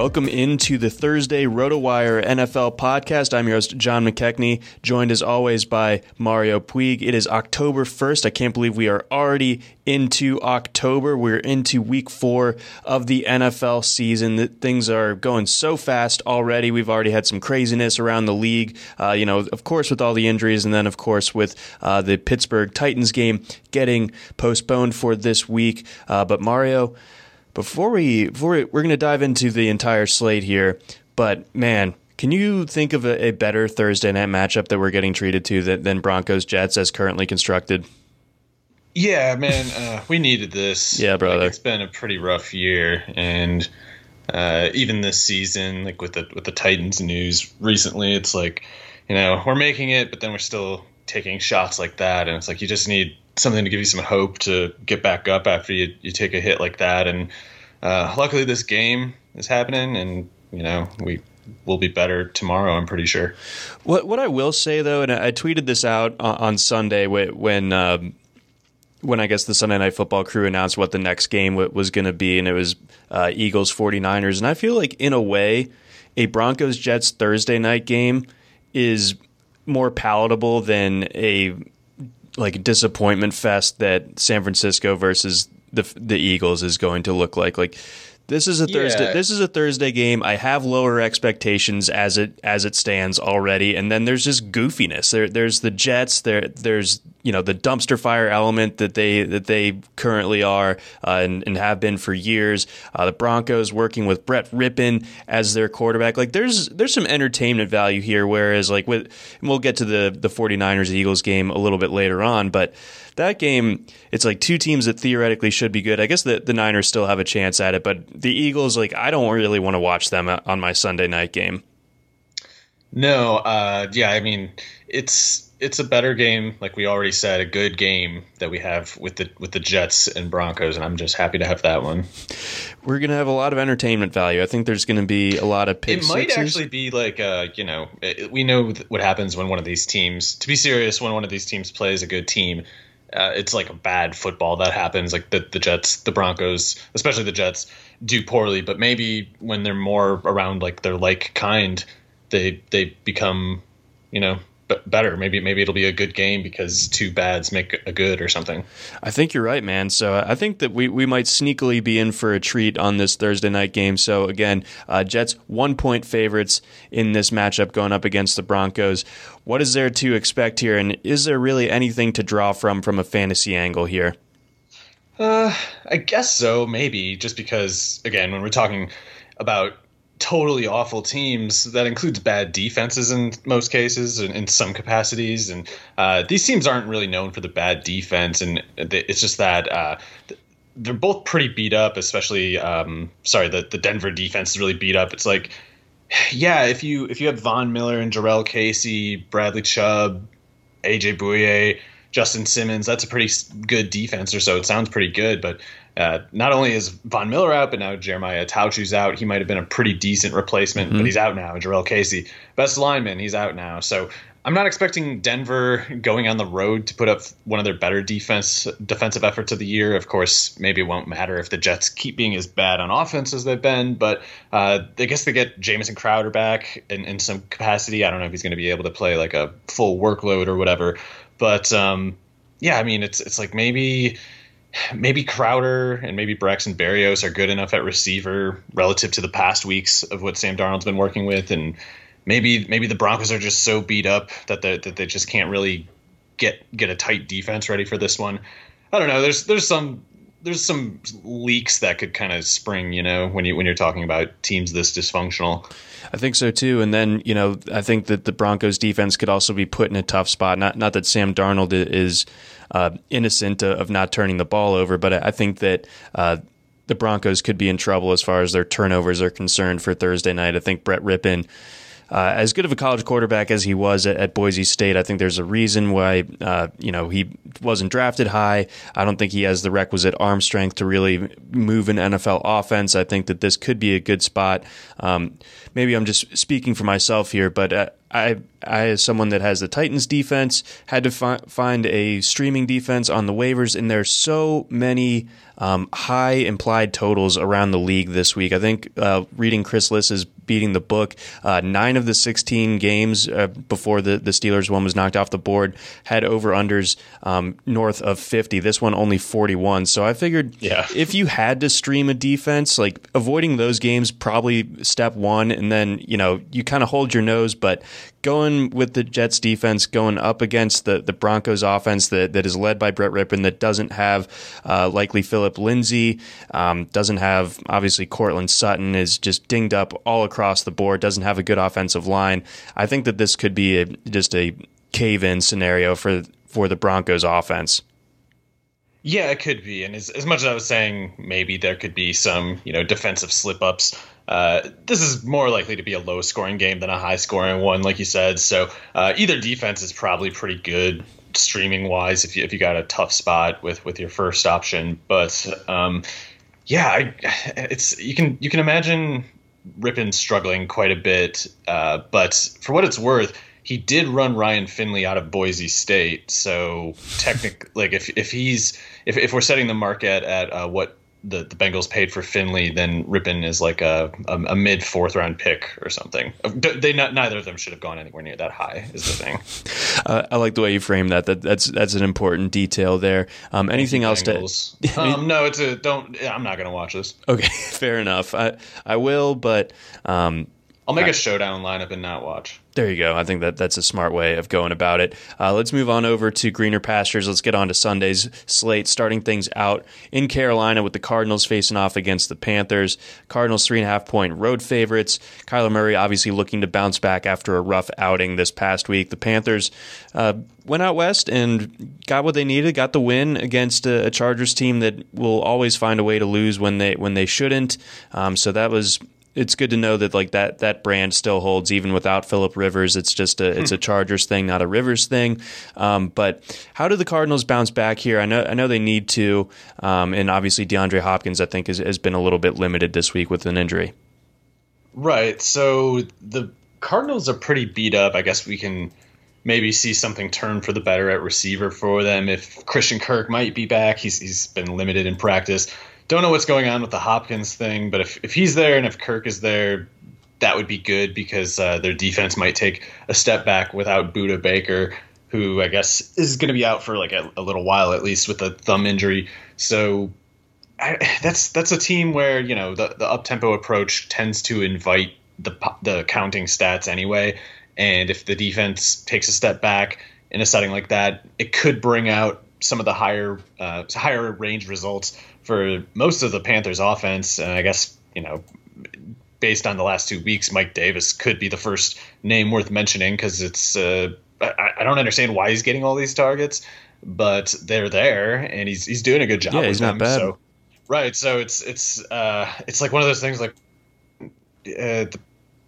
Welcome into the Thursday RotoWire NFL podcast. I'm your host, John McKechnie, joined as always by Mario Puig. It is October 1st. I can't believe we are already into October. We're into week four of the NFL season. Things are going so fast already. We've already had some craziness around the league, uh, you know, of course, with all the injuries, and then, of course, with uh, the Pittsburgh Titans game getting postponed for this week. Uh, but, Mario, before we before we, we're going to dive into the entire slate here, but man, can you think of a, a, better Thursday night matchup that we're getting treated to than, than Broncos Jets as currently constructed? Yeah, man, uh, we needed this. Yeah, brother. Like, it's been a pretty rough year, and uh, even this season, like with the with the Titans news recently, it's like you know we're making it, but then we're still taking shots like that, and it's like you just need something to give you some hope to get back up after you, you take a hit like that. And uh, luckily, this game is happening, and you know we will be better tomorrow. I'm pretty sure. What what I will say though, and I tweeted this out on Sunday when. Um, when I guess the Sunday Night Football crew announced what the next game was going to be, and it was uh, Eagles 49ers. And I feel like, in a way, a Broncos Jets Thursday night game is more palatable than a like disappointment fest that San Francisco versus the the Eagles is going to look like. Like this is a Thursday. Yeah. This is a Thursday game. I have lower expectations as it as it stands already, and then there's just goofiness. There, there's the Jets. There, there's you know the dumpster fire element that they that they currently are uh, and, and, have been for years. Uh, the Broncos working with Brett Rypien as their quarterback. Like there's there's some entertainment value here. Whereas like with we'll get to the the 49ers Eagles game a little bit later on, but that game, it's like two teams that theoretically should be good. I guess the, the Niners still have a chance at it, but the Eagles, like, I don't really want to watch them on my Sunday night game. No, uh, yeah, I mean, it's it's a better game, like we already said, a good game that we have with the with the Jets and Broncos, and I'm just happy to have that one. We're gonna have a lot of entertainment value. I think there's gonna be a lot of pick It might sixes. actually be like, uh, you know, it, we know what happens when one of these teams. To be serious, when one of these teams plays a good team, uh, it's like a bad football that happens. Like the the Jets, the Broncos, especially the Jets, do poorly. But maybe when they're more around like their like kind, they they become, you know, better. Maybe maybe it'll be a good game because two bads make a good or something. I think you're right, man. So I think that we, we might sneakily be in for a treat on this Thursday night game. So again, uh, Jets one point favorites in this matchup going up against the Broncos. What is there to expect here, and is there really anything to draw from from a fantasy angle here? Uh, I guess so. Maybe just because again, when we're talking about totally awful teams, that includes bad defenses in most cases and in some capacities. And uh, these teams aren't really known for the bad defense, and it's just that. Uh, they're both pretty beat up, especially um, sorry, the, the Denver defense is really beat up. It's like, yeah, if you if you have Von Miller and Jurrell Casey, Bradley Chubb, AJ Bouye, Justin Simmons, that's a pretty good defense or so. It sounds pretty good, but uh, not only is Von Miller out, but now Jeremiah Attaochu's out. He might have been a pretty decent replacement, mm-hmm. but he's out now. Jurrell Casey, best lineman, he's out now. So I'm not expecting Denver going on the road to put up one of their better defense defensive efforts of the year. Of course, maybe it won't matter if the Jets keep being as bad on offense as they've been, but uh, I guess they get Jamison Crowder back in, in some capacity. I don't know if he's going to be able to play like a full workload or whatever, but um, yeah, I mean, it's it's like maybe maybe Crowder and maybe Braxton Berrios are good enough at receiver relative to the past weeks of what Sam Darnold's been working with, and maybe maybe the Broncos are just so beat up that they, that they just can't really get get a tight defense ready for this one. I don't know. There's there's some there's some leaks that could kind of spring, you know, when you when you're talking about teams this dysfunctional. I think so too. And then you know, I think that the Broncos defense could also be put in a tough spot. Not not that Sam Darnold is uh, innocent of not turning the ball over, but I think that. Uh, the Broncos could be in trouble as far as their turnovers are concerned for Thursday night. I think Brett Rypien uh, as good of a college quarterback as he was at, at Boise State, I think there's a reason why uh, you know he wasn't drafted high. I don't think he has the requisite arm strength to really move an NFL offense. I think that this could be a good spot. Um, maybe I'm just speaking for myself here, but uh, I, I, as someone that has the Titans defense, had to fi- find a streaming defense on the waivers, and there's so many um, high implied totals around the league this week. I think uh, reading Chris Liss's beating the book, uh, nine of the 16 games uh, before the, the Steelers one was knocked off the board had over unders um, north of 50. This one only 41. So I figured yeah. if you had to stream a defense, like avoiding those games, probably step one, and then you know you kind of hold your nose, but going with the Jets defense going up against the, the Broncos offense that, that is led by Brett Rypien that doesn't have uh, likely Phillip Lindsay, um, doesn't have obviously Courtland Sutton is just dinged up all across the board, doesn't have a good offensive line. I think that this could be a, just a cave in scenario for for the Broncos offense. Yeah, it could be. And as, as much as I was saying, maybe there could be some, you know, defensive slip ups. Uh, this is more likely to be a low scoring game than a high scoring one, like you said. So uh, either defense is probably pretty good streaming wise if you, if you got a tough spot with, with your first option. But um, yeah, I, it's you can you can imagine Rypien struggling quite a bit. Uh, but for what it's worth, he did run Ryan Finley out of Boise State. So technically, like if if he's if if we're setting the market at uh, what the, the Bengals paid for Finley, then Rypien is like a, a, a mid fourth round pick or something. They not, neither of them should have gone anywhere near that high. Is the thing. Uh, I like the way you frame that. That that's that's an important detail there. Um, anything else Bengals. to? um, no, it's a don't. I'm not going to watch this. Okay, fair enough. I I will, but um, I'll make a showdown lineup and not watch. There you go. I think that that's a smart way of going about it. Uh, let's move on over to greener pastures. Let's get on to Sunday's slate, starting things out in Carolina with the Cardinals facing off against the Panthers. Cardinals three and a half point road favorites. Kyler Murray obviously looking to bounce back after a rough outing this past week. The Panthers uh, went out west and got what they needed, got the win against a, a, Chargers team that will always find a way to lose when they when they shouldn't. Um, so that was it's good to know that like that that brand still holds even without Philip Rivers. It's just a it's a hmm. Chargers thing, not a Rivers thing. Um, but how do the Cardinals bounce back here? I know I know they need to, um, and obviously DeAndre Hopkins I think has, has been a little bit limited this week with an injury. Right. So the Cardinals are pretty beat up. I guess we can maybe see something turn for the better at receiver for them. If Christian Kirk might be back, he's he's been limited in practice. Don't know what's going on with the Hopkins thing, but if if he's there and if Kirk is there, that would be good because uh, their defense might take a step back without Budda Baker, who I guess is going to be out for like a, a, little while at least with a thumb injury. So I, that's that's a team where you know the the up tempo approach tends to invite the the counting stats anyway. And if the defense takes a step back in a setting like that, it could bring out some of the higher uh, higher range results for most of the Panthers offense. And I guess, you know, based on the last two weeks, Mike Davis could be the first name worth mentioning because it's uh, I, I, don't understand why he's getting all these targets, but they're there and he's he's doing a good job. Yeah, he's not bad. So, right, so it's it's uh, it's like one of those things like uh,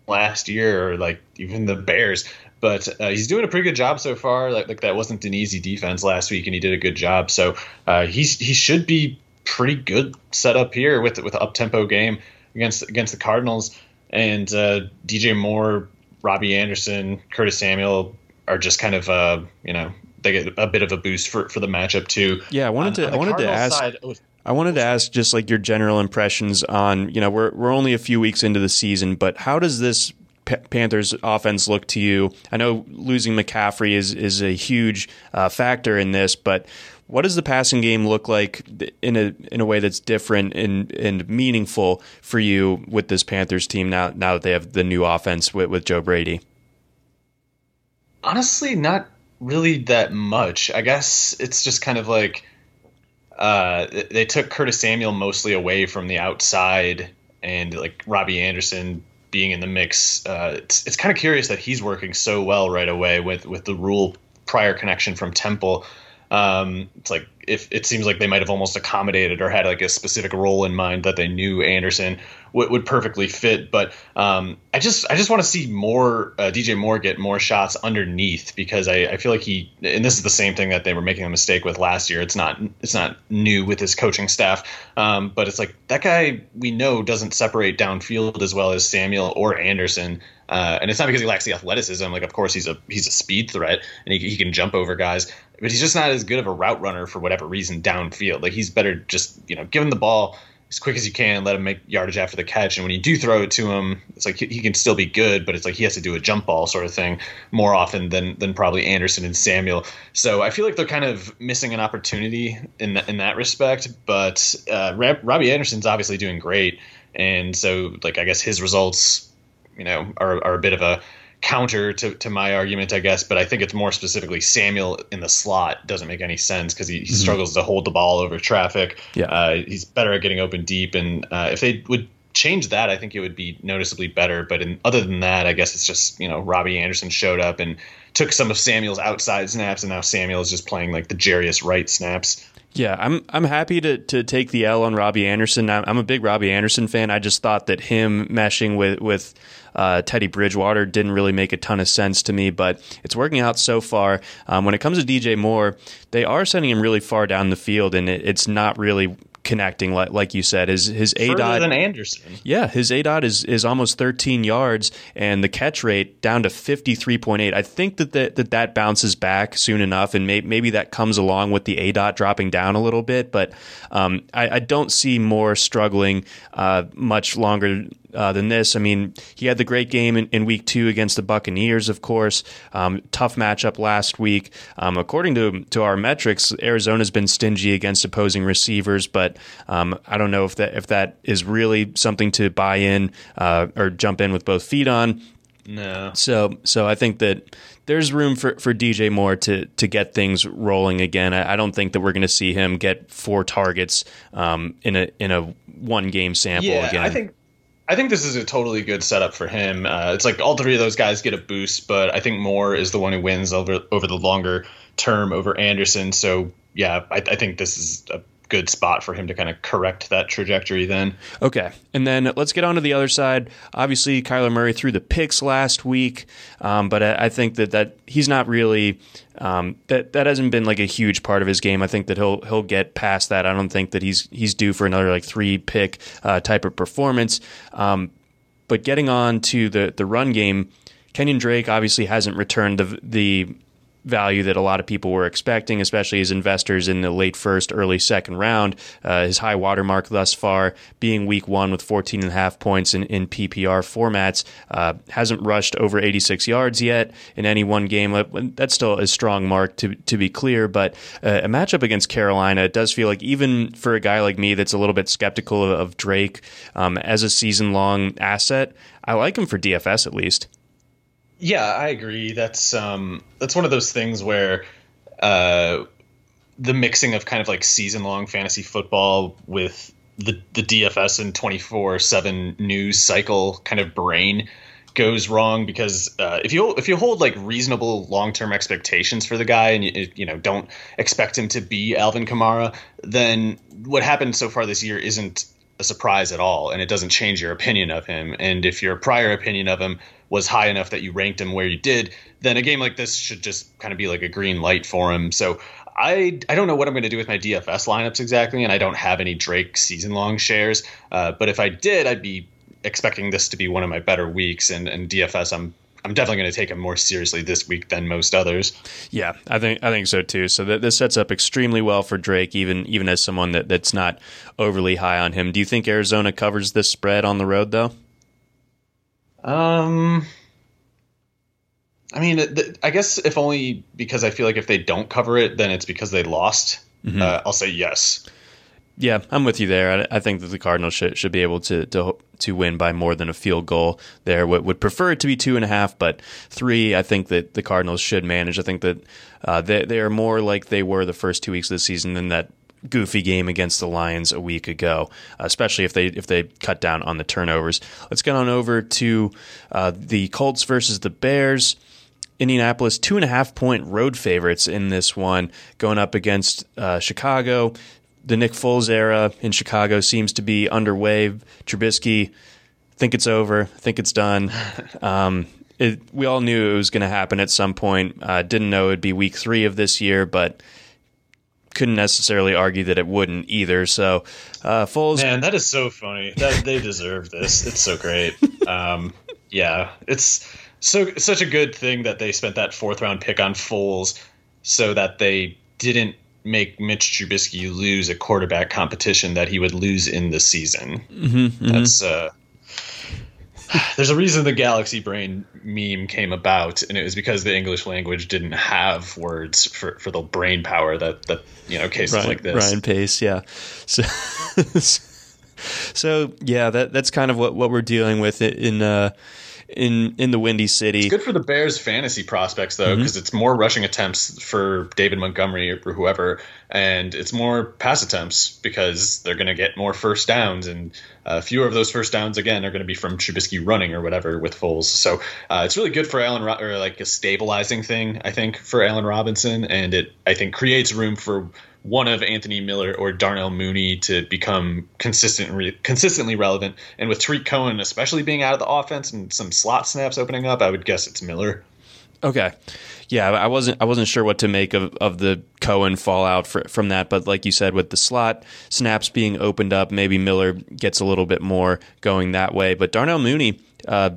last year or like even the Bears. But uh, he's doing a pretty good job so far. Like, like, that wasn't an easy defense last week, and he did a good job. So uh, he's he should be pretty good setup here with with up tempo game against against the Cardinals. And uh, DJ Moore, Robbie Anderson, Curtis Samuel are just kind of uh, you know they get a bit of a boost for, for the matchup too. Yeah, I wanted to I wanted Cardinals to ask. Side, I wanted to ask just like your general impressions on, you know, we're we're only a few weeks into the season, but how does this Panthers offense look to you? I know losing McCaffrey is is a huge uh, factor in this, but what does the passing game look like in a in a way that's different and and meaningful for you with this Panthers team now now that they have the new offense with, with Joe Brady? Honestly, not really that much. I guess it's just kind of like uh, they took Curtis Samuel mostly away from the outside, and like Robbie Anderson being in the mix. Uh, it's it's kind of curious that he's working so well right away with with the Rhule prior connection from Temple. Um, it's like if it seems like they might have almost accommodated or had like a specific role in mind that they knew Anderson would, perfectly fit. But um, I just I just want to see more uh, DJ Moore get more shots underneath because I, I feel like he and this is the same thing that they were making a mistake with last year. It's not it's not new with his coaching staff, um, but it's like that guy we know doesn't separate downfield as well as Samuel or Anderson. Uh, and it's not because he lacks the athleticism. Like, of course, he's a he's a speed threat and he, he can jump over guys, but he's just not as good of a route runner for whatever reason downfield. Like, he's better just you know give him the ball as quick as you can, let him make yardage after the catch. And when you do throw it to him, it's like he, he can still be good, but it's like he has to do a jump ball sort of thing more often than than probably Anderson and Samuel. So I feel like they're kind of missing an opportunity in in that respect. But uh, Robbie Anderson's obviously doing great, and so like I guess his results, you know, are are a bit of a counter to, to my argument, I guess, but I think it's more specifically Samuel in the slot doesn't make any sense because he, he mm-hmm. struggles to hold the ball over traffic. Yeah. Uh, he's better at getting open deep. And uh, if they would change that, I think it would be noticeably better. But in, other than that, I guess it's just, you know, Robbie Anderson showed up and took some of Samuel's outside snaps, and now Samuel is just playing like the Jarius Wright snaps. Yeah, I'm I'm happy to to take the L on Robbie Anderson. I'm a big Robbie Anderson fan. I just thought that him meshing with with uh, Teddy Bridgewater didn't really make a ton of sense to me, but it's working out so far. Um, when it comes to DJ Moore, they are sending him really far down the field, and it, it's not really connecting like like you said his his aDOT than Anderson. Yeah, his aDOT is is almost 13 yards and the catch rate down to 53.8. I think that that that, that bounces back soon enough and may, maybe that comes along with the aDOT dropping down a little bit, but um, I, I, don't see Moore struggling uh, much longer uh, than this. I mean, he had the great game in, in week two against the Buccaneers, of course. Um, tough matchup last week. Um, according to to our metrics, Arizona's been stingy against opposing receivers, but um, I don't know if that if that is really something to buy in uh, or jump in with both feet on. No. So so I think that there's room for, for DJ Moore to to get things rolling again. I, I don't think that we're going to see him get four targets um, in a in a one game sample yeah, again. I think I think this is a totally good setup for him. Uh, it's like all three of those guys get a boost, but I think Moore is the one who wins over over the longer term over Anderson. So yeah, I, I think this is a good spot for him to kind of correct that trajectory then. Okay. And then let's get on to the other side. Obviously, Kyler Murray threw the picks last week, um, but I, I, think that, that he's not really. Um, that that hasn't been like a huge part of his game. I think that he'll he'll get past that. I don't think that he's he's due for another like three pick uh, type of performance. Um, but getting on to the the run game, Kenyon Drake obviously hasn't returned the the value that a lot of people were expecting, especially as investors in the late first, early second round. Uh, his high watermark thus far being week one with 14 and a half points in, in PPR formats. Uh, hasn't rushed over 86 yards yet in any one game. That's still a strong mark to, to be clear, but uh, a matchup against Carolina, it does feel like even for a guy like me that's a little bit skeptical of, of Drake um, as a season long asset, I like him for DFS at least. Yeah, I agree. That's um, that's one of those things where uh, the mixing of kind of like season long fantasy football with the the DFS and twenty four seven news cycle kind of brain goes wrong because uh, if you if you hold like reasonable long term expectations for the guy and you, you know don't expect him to be Alvin Kamara, then what happened so far this year isn't a surprise at all, and it doesn't change your opinion of him. And if your prior opinion of him was high enough that you ranked him where you did, then a game like this should just kind of be like a green light for him. So I I don't know what I'm going to do with my DFS lineups exactly, and I don't have any Drake season long shares. Uh, but if I did, I'd be expecting this to be one of my better weeks. And, and DFS, I'm I'm definitely going to take him more seriously this week than most others. Yeah, I think I think so too. So th- this sets up extremely well for Drake, even even as someone that, that's not overly high on him. Do you think Arizona covers this spread on the road though? Um, I mean, th- I guess if only because I feel like if they don't cover it, then it's because they lost. Mm-hmm. Uh, I'll say yes. Yeah, I'm with you there. I, I, think that the Cardinals should, should be able to, to to win by more than a field goal. There would, would prefer it to be two and a half, but three. I think that the Cardinals should manage. I think that uh, they they are more like they were the first two weeks of the season than that goofy game against the Lions a week ago, especially if they if they cut down on the turnovers. Let's get on over to uh, the Colts versus the Bears. Indianapolis two and a half point road favorites in this one, going up against uh, Chicago. The Nick Foles era in Chicago seems to be underway. Trubisky, think it's over, think it's done. Um, it, we all knew it was going to happen at some point. Uh, didn't know it'd be week three of this year, but couldn't necessarily argue that it wouldn't either. So, uh, Foles. Man, that is so funny. That they deserve this. It's so great. Um, yeah, it's so such a good thing that they spent that fourth round pick on Foles, so that they didn't make Mitch Trubisky lose a quarterback competition that he would lose in the season. Mm-hmm, mm-hmm. That's uh, there's a reason the galaxy brain meme came about and it was because the english language didn't have words for, for the brain power that that you know cases Ryan, like this ryan pace yeah so so yeah that that's kind of what what we're dealing with in uh in in the Windy City. It's good for the Bears fantasy prospects though, because mm-hmm. it's more rushing attempts for David Montgomery or whoever, and it's more pass attempts because they're going to get more first downs, and uh, fewer of those first downs again are going to be from Trubisky running or whatever with Foles. So uh, it's really good for Allen or like a stabilizing thing, I think, for Allen Robinson, and it I think creates room for one of Anthony Miller or Darnell Mooney to become consistent, re- consistently relevant. And with Tarik Cohen, especially being out of the offense and some slot snaps opening up, I would guess it's Miller. Okay, yeah, I wasn't I wasn't sure what to make of, of the Cohen fallout for, from that, but like you said, with the slot snaps being opened up, maybe Miller gets a little bit more going that way. But Darnell Mooney. Uh,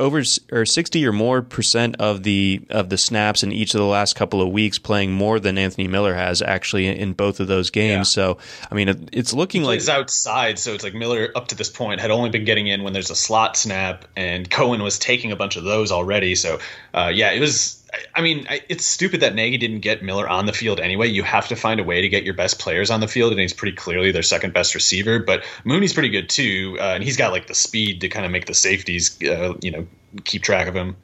over or 60 or more percent of the of the snaps in each of the last couple of weeks playing more than Anthony Miller has actually in both of those games. Yeah. So I mean it, it's looking like he's outside so it's like Miller up to this point had only been getting in when there's a slot snap and Cohen was taking a bunch of those already. So uh, yeah, it was I mean, it's stupid that Nagy didn't get Miller on the field anyway. You have to find a way to get your best players on the field, and he's pretty clearly their second best receiver. But Mooney's pretty good too, uh, and he's got like the speed to kind of make the safeties, uh, you know, keep track of him.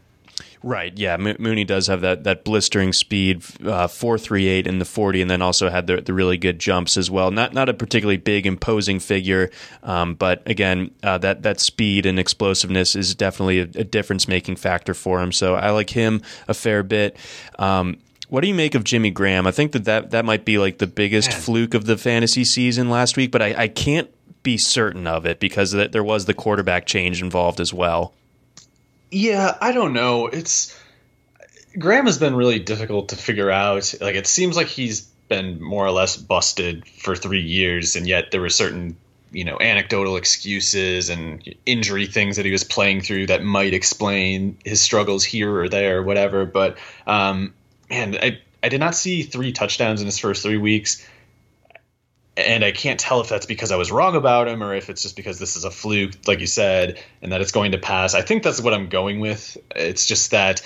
Right. Yeah. Mooney does have that that blistering speed, uh, four three eight in the forty, and then also had the the really good jumps as well. Not not a particularly big imposing figure, um, but again, uh, that that speed and explosiveness is definitely a, a difference making factor for him. So I like him a fair bit. Um, What do you make of Jimmy Graham? I think that that, that might be like the biggest Man. fluke of the fantasy season last week, but I, I can't be certain of it because there was the quarterback change involved as well. Yeah, I don't know. It's Graham has been really difficult to figure out. Like it seems like he's been more or less busted for three years, and yet there were certain you know anecdotal excuses and injury things that he was playing through that might explain his struggles here or there or whatever. But um, man, I I did not see three touchdowns in his first three weeks. And I can't tell if that's because I was wrong about him or if it's just because this is a fluke, like you said, and that it's going to pass. I think that's what I'm going with. It's just that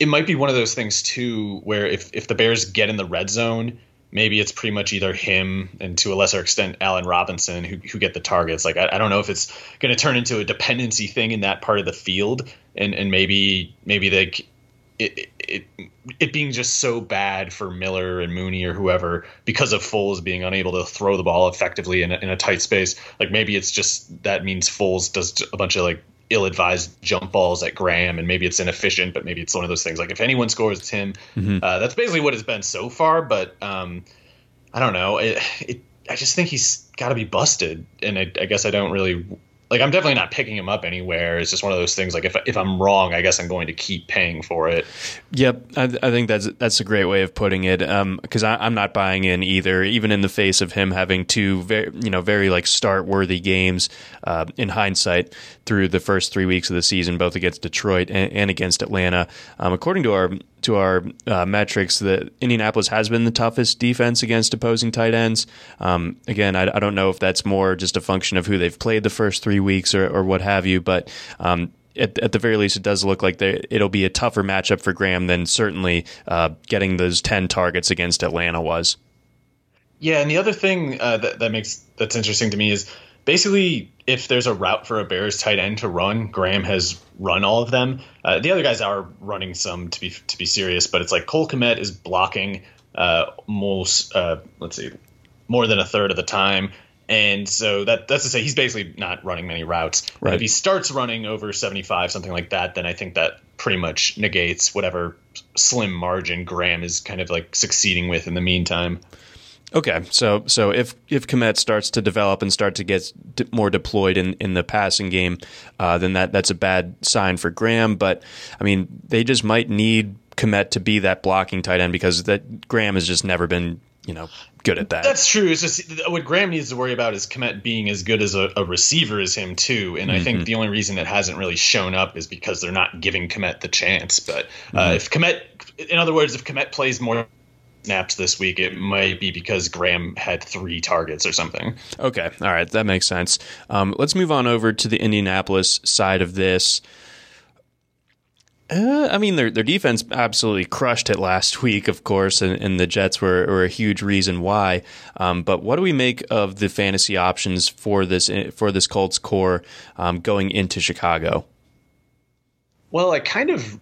it might be one of those things too where if if the Bears get in the red zone, maybe it's pretty much either him and to a lesser extent Allen Robinson who who get the targets. Like I, I don't know if it's going to turn into a dependency thing in that part of the field, and and maybe maybe they. It, it it being just so bad for Miller and Mooney or whoever because of Foles being unable to throw the ball effectively in a, in a tight space. Like maybe it's just that means Foles does a bunch of like ill-advised jump balls at Graham, and maybe it's inefficient, but maybe it's one of those things. Like if anyone scores, it's him. Mm-hmm. Uh, that's basically what it's been so far. But um, I don't know. It, it, I just think he's got to be busted, and I, I guess I don't really like I'm definitely not picking him up anywhere. It's just one of those things. Like if if I'm wrong, I guess I'm going to keep paying for it. Yep, I, I think that's that's a great way of putting it. Because um, I'm not buying in either, even in the face of him having two very you know very like start worthy games uh, in hindsight through the first three weeks of the season, both against Detroit and, and against Atlanta. Um, according to our to our uh, metrics that Indianapolis has been the toughest defense against opposing tight ends. Um, again, I, I, don't know if that's more just a function of who they've played the first three weeks or, or what have you, but um, at, at, the very least, it does look like it'll be a tougher matchup for Graham than certainly uh, getting those 10 targets against Atlanta was. Yeah, and the other thing uh, that, that makes that's interesting to me is basically if there's a route for a Bears tight end to run, Graham has run all of them. Uh, the other guys are running some to be to be serious, but it's like Cole Kmet is blocking uh, most uh, let's see more than a third of the time. And so that that's to say he's basically not running many routes. Right. If he starts running over 75, something like that, then I think that pretty much negates whatever slim margin Graham is kind of like succeeding with in the meantime. Okay, so so if if Kmet starts to develop and start to get more deployed in, in the passing game, uh, then that that's a bad sign for Graham. But I mean, they just might need Kmet to be that blocking tight end because that Graham has just never been you know good at that. That's true. It's just what Graham needs to worry about is Kmet being as good as a, a receiver as him too. And mm-hmm. I think mm-hmm. the only reason it hasn't really shown up is because they're not giving Kmet the chance. But uh, mm-hmm. if Kmet, in other words, if Kmet plays more snaps this week, it might be because Graham had three targets or something. Okay. All right. That makes sense. Um, let's move on over to the Indianapolis side of this. Uh, I mean, their their defense absolutely crushed it last week, of course, and, and the Jets were, were, a huge reason why. Um, but what do we make of the fantasy options for this for this Colts corps um, going into Chicago? Well, I kind of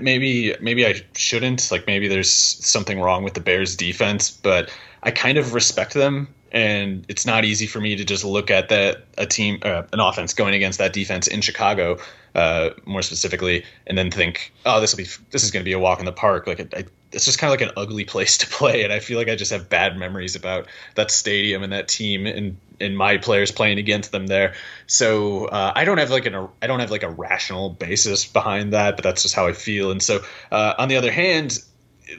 maybe maybe I shouldn't. Like maybe there's something wrong with the Bears defense, but I kind of respect them and it's not easy for me to just look at that a team uh, an offense going against that defense in Chicago uh, more specifically and then think oh this will be this is going to be a walk in the park like I, it's just kind of like an ugly place to play and I feel like I just have bad memories about that stadium and that team and and my players playing against them there so uh, I don't have like an I don't have like a rational basis behind that but that's just how I feel and so uh, on the other hand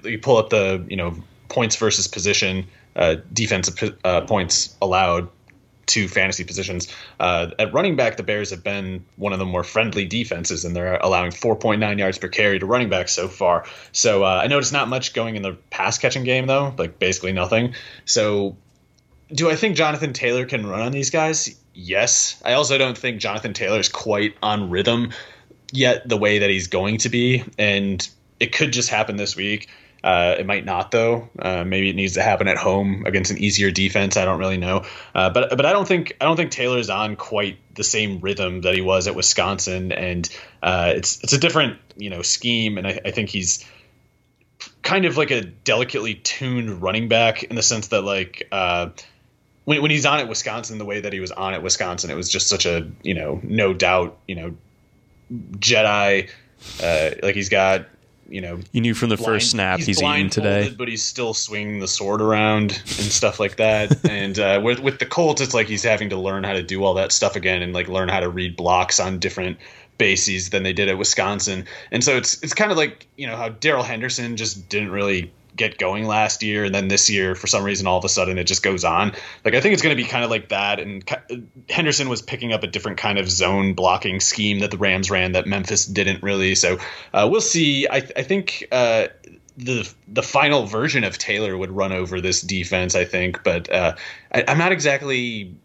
you pull up the you know points versus position uh, defensive uh, points allowed to fantasy positions. Uh, at running back, the Bears have been one of the more friendly defenses, and they're allowing 4.9 yards per carry to running back so far. So uh, I noticed not much going in the pass catching game, though, like basically nothing. So do I think Jonathan Taylor can run on these guys? Yes. I also don't think Jonathan Taylor is quite on rhythm yet the way that he's going to be. And it could just happen this week. Uh, it might not though. Uh, maybe it needs to happen at home against an easier defense. I don't really know. Uh, but but I don't think I don't think Taylor's on quite the same rhythm that he was at Wisconsin, and uh, it's it's a different you know scheme, and I, I think he's kind of like a delicately tuned running back in the sense that like uh, when, when he's on at Wisconsin the way that he was on at Wisconsin, it was just such a you know no doubt you know Jedi uh, like he's got you know, You knew from the blind- first snap he's, eating blindfolded, today. but he's still swinging the sword around and stuff like that. and uh, with with the Colts, it's like he's having to learn how to do all that stuff again and like learn how to read blocks on different bases than they did at Wisconsin. And so it's it's kind of like you know how Darrell Henderson just didn't really get going last year, and then this year for some reason all of a sudden it just goes on. Like I think it's going to be kind of like that. And Henderson was picking up a different kind of zone blocking scheme that the Rams ran that Memphis didn't really. So uh, we'll see. I, I think. Uh, the the final version of Taylor would run over this defense, I think, but uh, I, I'm not exactly.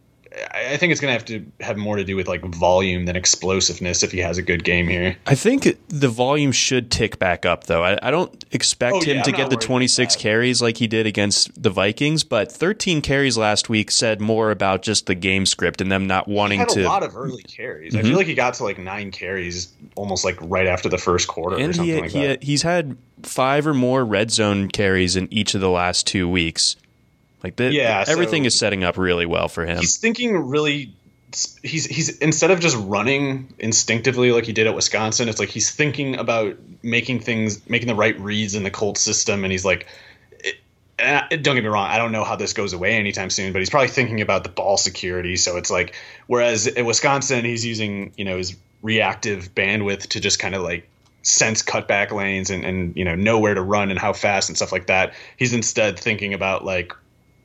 I I think it's going to have to have more to do with like volume than explosiveness if he has a good game here. I think the volume should tick back up, though. I, I don't expect Oh, him yeah, to get the 26 carries like he did against the Vikings, but 13 carries last week said more about just the game script and them not wanting had to. a lot of early carries. I Mhm. feel like he got to like nine carries almost like right after the first quarter or something he, like he that. he's had five or more red zone carries in each of the last two weeks. Like the, Yeah, so- everything is setting up really well for him. He's thinking really. He's he's instead of just running instinctively like he did at Wisconsin, it's like he's thinking about making things, making the right reads in the Colt system, and he's like, and don't get me wrong, I don't know how this goes away anytime soon, but he's probably thinking about the ball security. So it's like, whereas at Wisconsin, he's using you know his reactive bandwidth to just kind of like sense cutback lanes and and you know know where to run and how fast and stuff like that. He's instead thinking about like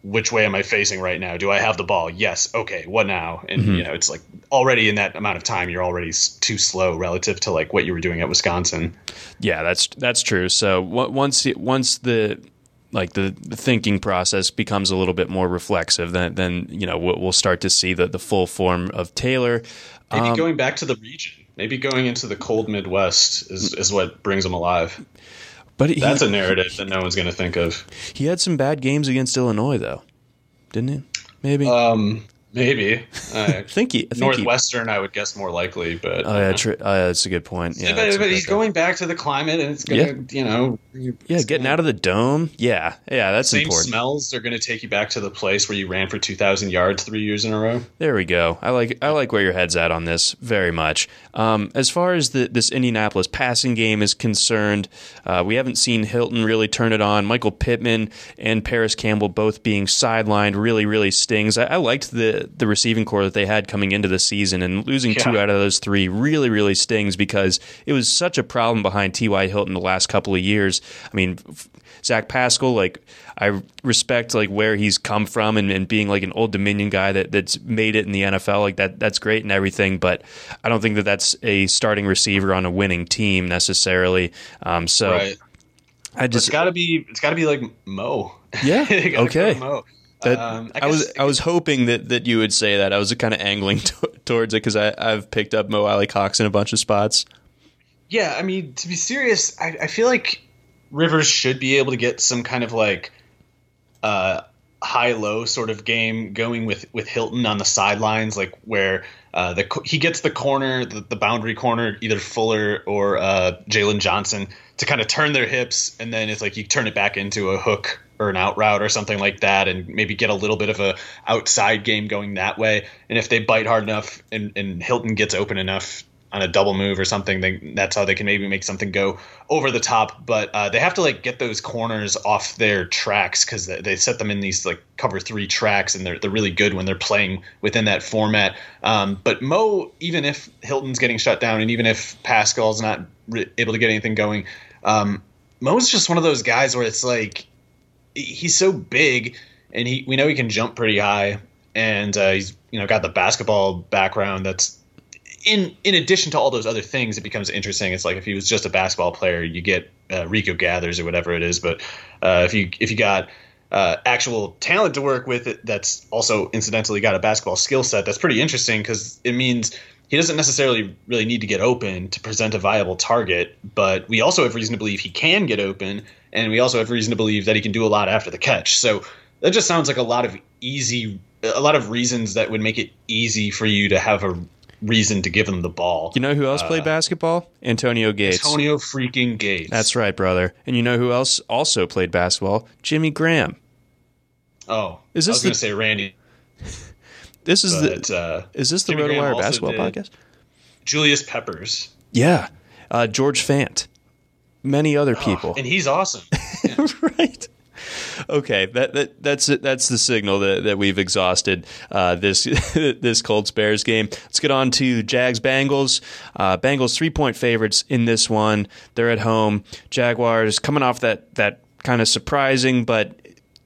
which way am I facing right now? Do I have the ball? Yes. Okay. What now? And Mm-hmm. you know, it's like already in that amount of time, you're already too slow relative to like what you were doing at Wisconsin. Yeah, that's that's true. So once once the like the, the thinking process becomes a little bit more reflexive, then then you know we'll, we'll start to see the the full form of Taylor. Maybe Um, going back to the region. Maybe going into the cold Midwest is, is what brings him alive. But he, That's a narrative that no one's going to think of. he had some bad games against Illinois, though, didn't he? Maybe. Um, maybe. I think he. I think he, Northwestern, I would guess more likely, but oh yeah, uh, that's a good point. Yeah, but, but he's going back to the climate, and it's gonna, you know, Yeah, getting out of the dome. Yeah, yeah, that's same important. smells are going to take you back to the place where you ran for two thousand yards three years in a row. There we go. I like I like where your head's at on this very much. Um, as far as the, this Indianapolis passing game is concerned, uh, we haven't seen Hilton really turn it on. Michael Pittman and Parris Campbell both being sidelined really really stings. I, I liked the the receiving corps that they had coming into the season, and losing two out of those three really really stings because it was such a problem behind T.Y. Hilton the last couple of years. I mean. Zach Pascal, like I respect like where he's come from and, and being like an old Dominion guy that, that's made it in the NFL. Like that, that's great and everything, but I don't think that that's a starting receiver on a winning team necessarily. Um, so right. I It's just got to be. It's got to be like Mo. Yeah, okay. Mo. That, Um, I, was guess- I was hoping that, that you would say that. I was kind of angling t- towards it because I've picked up Mo Alie-Cox in a bunch of spots. Yeah, I mean, to be serious, I, I feel like Rivers should be able to get some kind of like uh, high low sort of game going with with Hilton on the sidelines, like where uh, the he gets the corner, the, the boundary corner, either Fuller or uh, Jaylon Johnson to kind of turn their hips, and then it's like you turn it back into a hook or an out route or something like that, and maybe get a little bit of a outside game going that way. And if they bite hard enough and, and Hilton gets open enough on a double move or something, then that's how they can maybe make something go over the top. But uh, they have to like get those corners off their tracks because they, set them in these like cover three tracks, and they're they're really good when they're playing within that format. Um, but Mo, even if Hilton's getting shut down, and even if Pascal's not re- able to get anything going, um, Mo's just one of those guys where it's like he's so big, and he we know he can jump pretty high, and uh, he's you know got the basketball background that's in in addition to all those other things, it becomes interesting. It's like if he was just a basketball player, you get uh, Rico Gathers or whatever it is. But uh, if you if you got uh, actual talent to work with, it, that's also incidentally got a basketball skill set. That's pretty interesting because it means he doesn't necessarily really need to get open to present a viable target. But we also have reason to believe he can get open, and we also have reason to believe that he can do a lot after the catch. So that just sounds like a lot of easy, a lot of reasons that would make it easy for you to have a reason to give him the ball. You know who else played basketball? Antonio Gates. Antonio freaking Gates. That's right, brother. And you know who else also played basketball? Jimmy Graham. Oh, Is this I was going the- to say Randy, This is but the uh, is this the Jimmy RotoWire basketball podcast? Julius Peppers. Yeah, uh, George Fant. Many other people. and he's awesome. right. Okay, that, that that's that's the signal that, that we've exhausted uh, this this Colts Bears game. Let's get on to Jags Bengals. Uh, Bengals three point favorites in this one. They're at home. Jaguars coming off that that kind of surprising but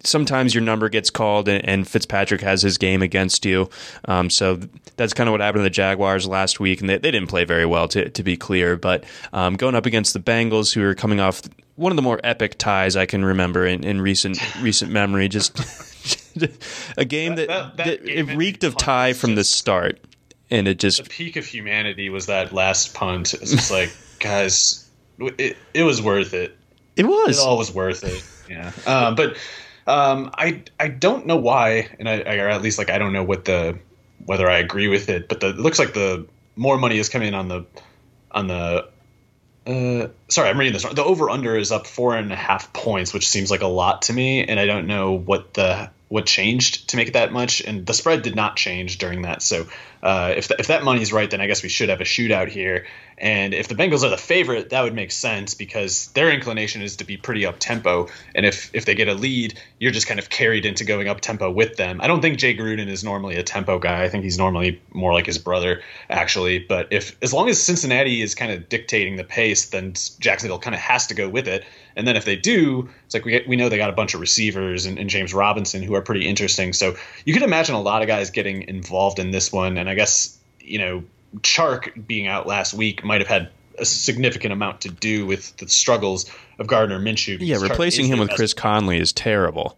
sometimes your number gets called and, and Fitzpatrick has his game against you. Um, so that's kind of what happened to the Jaguars last week, and they, they didn't play very well, to, to be clear. But um, going up against the Bengals, who are coming off one of the more epic ties I can remember in, in recent recent memory, just a game that, that, that, that game it reeked of tie from the start, and it just the peak of humanity was that last punt. It's just like, guys, it, it was worth it. It was. It all was worth it. Yeah, um, but um, I I don't know why, and I, or at least like I don't know what the whether I agree with it, but the, it looks like the more money is coming on the on the. Uh, sorry, I'm reading this wrong. The over under is up four and a half points, which seems like a lot to me, and I don't know what the what changed to make it that much, and the spread did not change during that. So uh, if th- if that money's right, then I guess we should have a shootout here. And if the Bengals are the favorite, that would make sense because their inclination is to be pretty up tempo. And if if they get a lead, you're just kind of carried into going up tempo with them. I don't think Jay Gruden is normally a tempo guy. I think he's normally more like his brother, actually. But if as long as Cincinnati is kind of dictating the pace, then Jacksonville kind of has to go with it. And then if they do, it's like we we know they got a bunch of receivers and, and James Robinson who are pretty interesting. So you could imagine a lot of guys getting involved in this one. And I guess you know Chark being out last week might have had a significant amount to do with the struggles of Gardner Minshew. Yeah, replacing him with Chris Conley is terrible.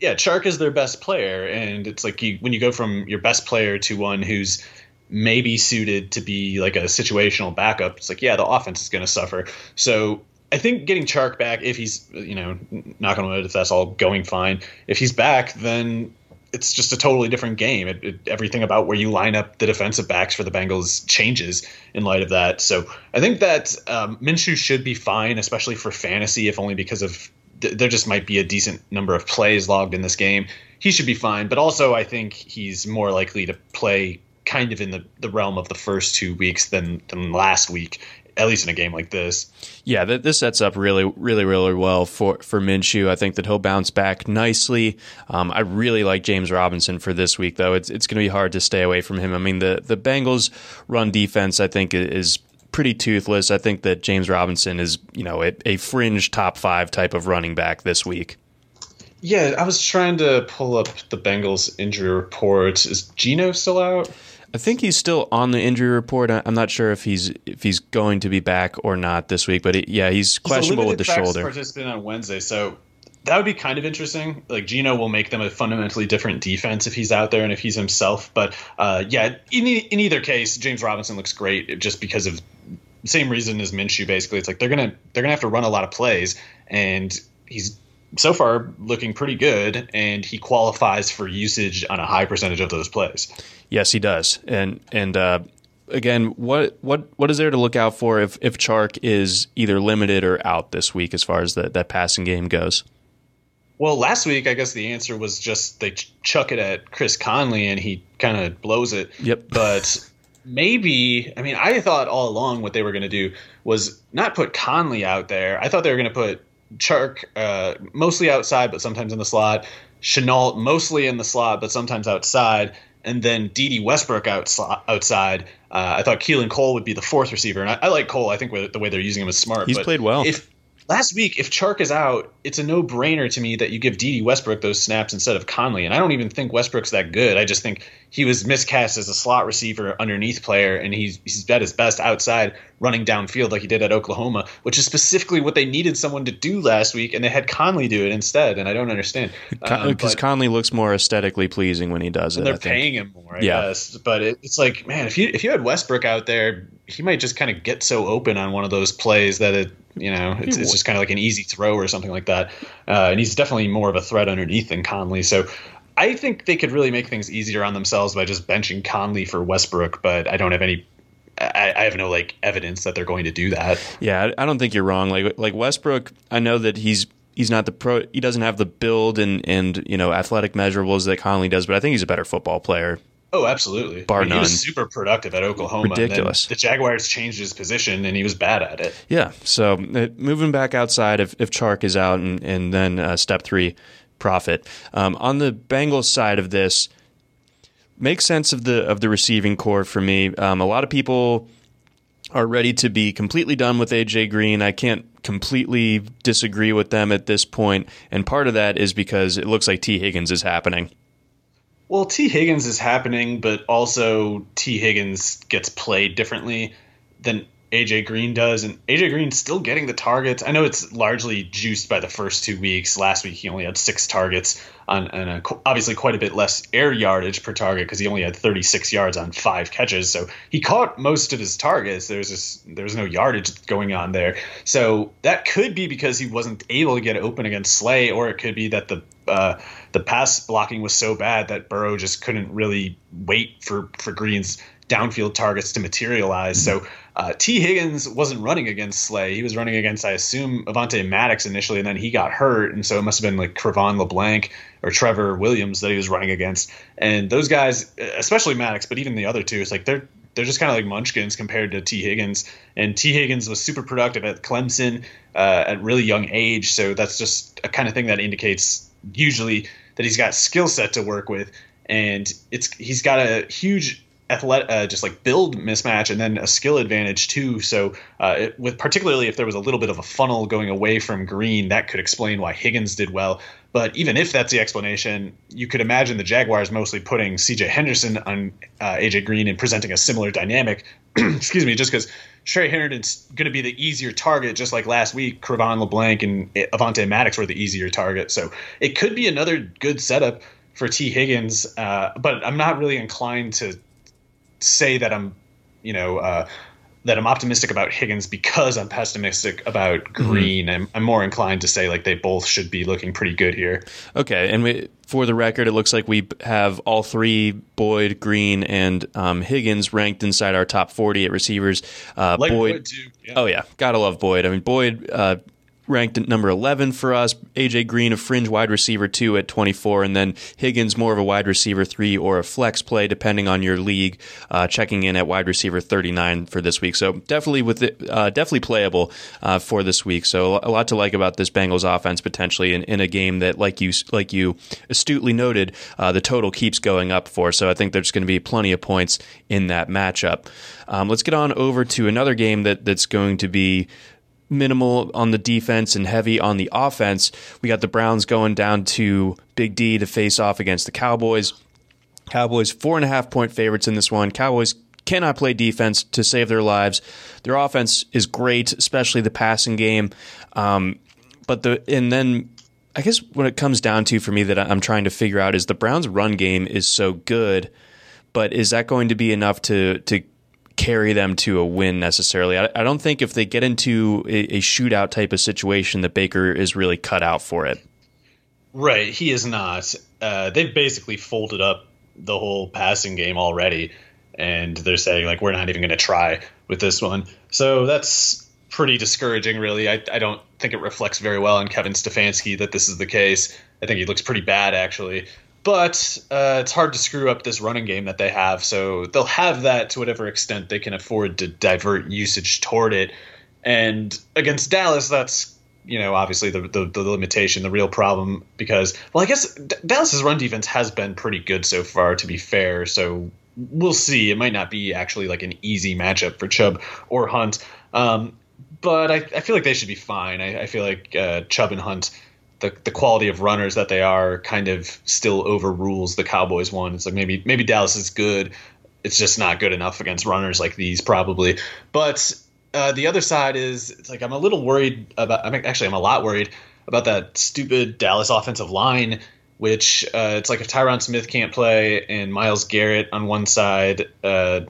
Yeah, Chark is their best player, and it's like you, when you go from your best player to one who's maybe suited to be like a situational backup. It's like, yeah, the offense is going to suffer. So I think getting Chark back, if he's, you know, knock on wood, if that's all going fine, if he's back, then it's just a totally different game. It, it, everything about where you line up the defensive backs for the Bengals changes in light of that. So I think that um, Minshew should be fine, especially for fantasy, if only because of th- there just might be a decent number of plays logged in this game. He should be fine, but also I think he's more likely to play kind of in the, the realm of the first two weeks than than last week at least in a game like this. Yeah, this sets up really, really, really well for for Minshew. I think that he'll bounce back nicely. Um, I really like James Robinson for this week, though. It's it's going to be hard to stay away from him. I mean, the the Bengals' run defense, I think, is pretty toothless. I think that James Robinson is, you know, a, a fringe top five type of running back this week. Yeah, I was trying to pull up the Bengals injury report. Is Geno still out? I think he's still on the injury report. I'm not sure if he's if he's going to be back or not this week, but yeah, he's questionable with the shoulder. Participant on Wednesday, so that would be kind of interesting. Like Geno will make them a fundamentally different defense if he's out there and if he's himself. But uh, yeah, in, in either case, James Robinson looks great just because of same reason as Minshew. Basically, it's like they're gonna they're gonna have to run a lot of plays, and he's so far looking pretty good, and he qualifies for usage on a high percentage of those plays. Yes, he does. And and uh, again, what what what is there to look out for if if Chark is either limited or out this week as far as the, that passing game goes? Well, last week I guess the answer was just they chuck it at Chris Conley and he kind of blows it. Yep. But maybe I mean I thought all along what they were going to do was not put Conley out there. I thought they were going to put Chark uh, mostly outside, but sometimes in the slot. Shenault mostly in the slot, but sometimes outside and then Dede Westbrook outside. Uh, I thought Keelan Cole would be the fourth receiver, and I, I like Cole. I think the way they're using him is smart. He's played well. If last week, if Chark is out, it's a no brainer to me that you give Dede Westbrook those snaps instead of Conley. And I don't even think Westbrook's that good. I just think he was miscast as a slot receiver underneath player, and he's he's at his best outside running downfield like he did at Oklahoma, which is specifically what they needed someone to do last week, and they had Conley do it instead. And I don't understand because um, Conley looks more aesthetically pleasing when he does it. They're paying him more, I yeah. guess. But it, it's like, man, if you if you had Westbrook out there, he might just kind of get so open on one of those plays that it you know, it's, it's just kind of like an easy throw or something like that. Uh, and he's definitely more of a threat underneath than Conley. So I think they could really make things easier on themselves by just benching Conley for Westbrook, but I don't have any. I, I have no like evidence that they're going to do that. Yeah, I don't think you're wrong. Like like Westbrook, I know that he's he's not the pro. He doesn't have the build and and you know athletic measurables that Conley does, but I think he's a better football player. Oh, absolutely. Bar I mean, none. He was super productive at Oklahoma. and then Ridiculous. The Jaguars changed his position, and he was bad at it. Yeah. So uh, moving back outside, if, if Chark is out, and, and then uh, step three, profit. Um, on the Bengals side of this, make sense of the of the receiving corps for me. Um, a lot of people are ready to be completely done with AJ Green. I can't completely disagree with them at this point, and part of that is because it looks like Tee Higgins is happening. Well, Tee Higgins is happening, but also Tee Higgins gets played differently than AJ Green does, and AJ Green's still getting the targets. I know it's largely juiced by the first two weeks. Last week he only had six targets on, and a, obviously quite a bit less air yardage per target because he only had 36 yards on five catches. So he caught most of his targets. There's this, there's no yardage going on there. So that could be because he wasn't able to get open against Slay, or it could be that the uh, the pass blocking was so bad that Burrow just couldn't really wait for for Green's downfield targets to materialize. So uh, Tee Higgins wasn't running against Slay. He was running against, I assume, Avante Maddox initially, and then he got hurt, and so it must have been like Cre'Von LeBlanc or Trevor Williams that he was running against. And those guys, especially Maddox, but even the other two, it's like they're they're just kind of like munchkins compared to Tee Higgins. And Tee Higgins was super productive at Clemson uh, at really young age, so that's just a kind of thing that indicates usually that he's got skill set to work with, and it's he's got a huge athletic, uh, just like build mismatch, and then a skill advantage too. So, uh, it, with particularly if there was a little bit of a funnel going away from Green, that could explain why Higgins did well. But even if that's the explanation, you could imagine the Jaguars mostly putting C.J. Henderson on uh, A.J. Green and presenting a similar dynamic. Excuse me, just because Tre Herndon's going to be the easier target, just like last week, Cre'Von LeBlanc and Avante Maddox were the easier target. So it could be another good setup for Tee Higgins, uh, but I'm not really inclined to say that I'm, you know, uh, that I'm optimistic about Higgins because I'm pessimistic about Green. Mm-hmm. I'm, I'm more inclined to say like they both should be looking pretty good here. Okay, and we, for the record, it looks like we have all three Boyd, Green, and um, Higgins ranked inside our top 40 at receivers. Uh, like Boyd, Boyd too. Yeah. Oh yeah, gotta love Boyd. I mean Boyd. Uh, ranked at number 11 for us. AJ Green, a fringe wide receiver, two at 24, and then Higgins, more of a wide receiver, three or a flex play, depending on your league, uh, checking in at wide receiver 39 for this week. So definitely with it, uh, definitely playable uh, for this week. So a lot to like about this Bengals offense potentially in, in a game that, like you like you astutely noted, uh, the total keeps going up for. So I think there's going to be plenty of points in that matchup. Um, let's get on over to another game that that's going to be minimal on the defense and heavy on the offense. We got the Browns going down to Big D to face off against the Cowboys. Cowboys four and a half point favorites in this one. Cowboys cannot play defense to save their lives. Their offense is great, especially the passing game. Um, but the and then I guess what it comes down to for me that I'm trying to figure out is the Browns' run game is so good, but is that going to be enough to to carry them to a win necessarily. I, I don't think if they get into a, a, shootout type of situation that Baker is really cut out for it. Right, he is not. Uh, they've basically folded up the whole passing game already, and they're saying like we're not even going to try with this one. So that's pretty discouraging, really. I, I don't think it reflects very well on Kevin Stefanski that this is the case. I think he looks pretty bad actually but uh, it's hard to screw up this running game that they have. So they'll have that to whatever extent they can afford to divert usage toward it. And against Dallas, that's you know obviously the the, the limitation, the real problem. Because well, I guess D- Dallas's run defense has been pretty good so far. To be fair, so we'll see. It might not be actually like an easy matchup for Chubb or Hunt. Um, but I, I, feel like they should be fine. I, I feel like uh, Chubb and Hunt the, the quality of runners that they are kind of still overrules the Cowboys one. It's like maybe maybe Dallas is good. It's just not good enough against runners like these probably. But uh, the other side is it's like I'm a little worried about. I'm actually I'm a lot worried about that stupid Dallas offensive line. Which uh, it's like if Tyron Smith can't play and Myles Garrett on one side, uh,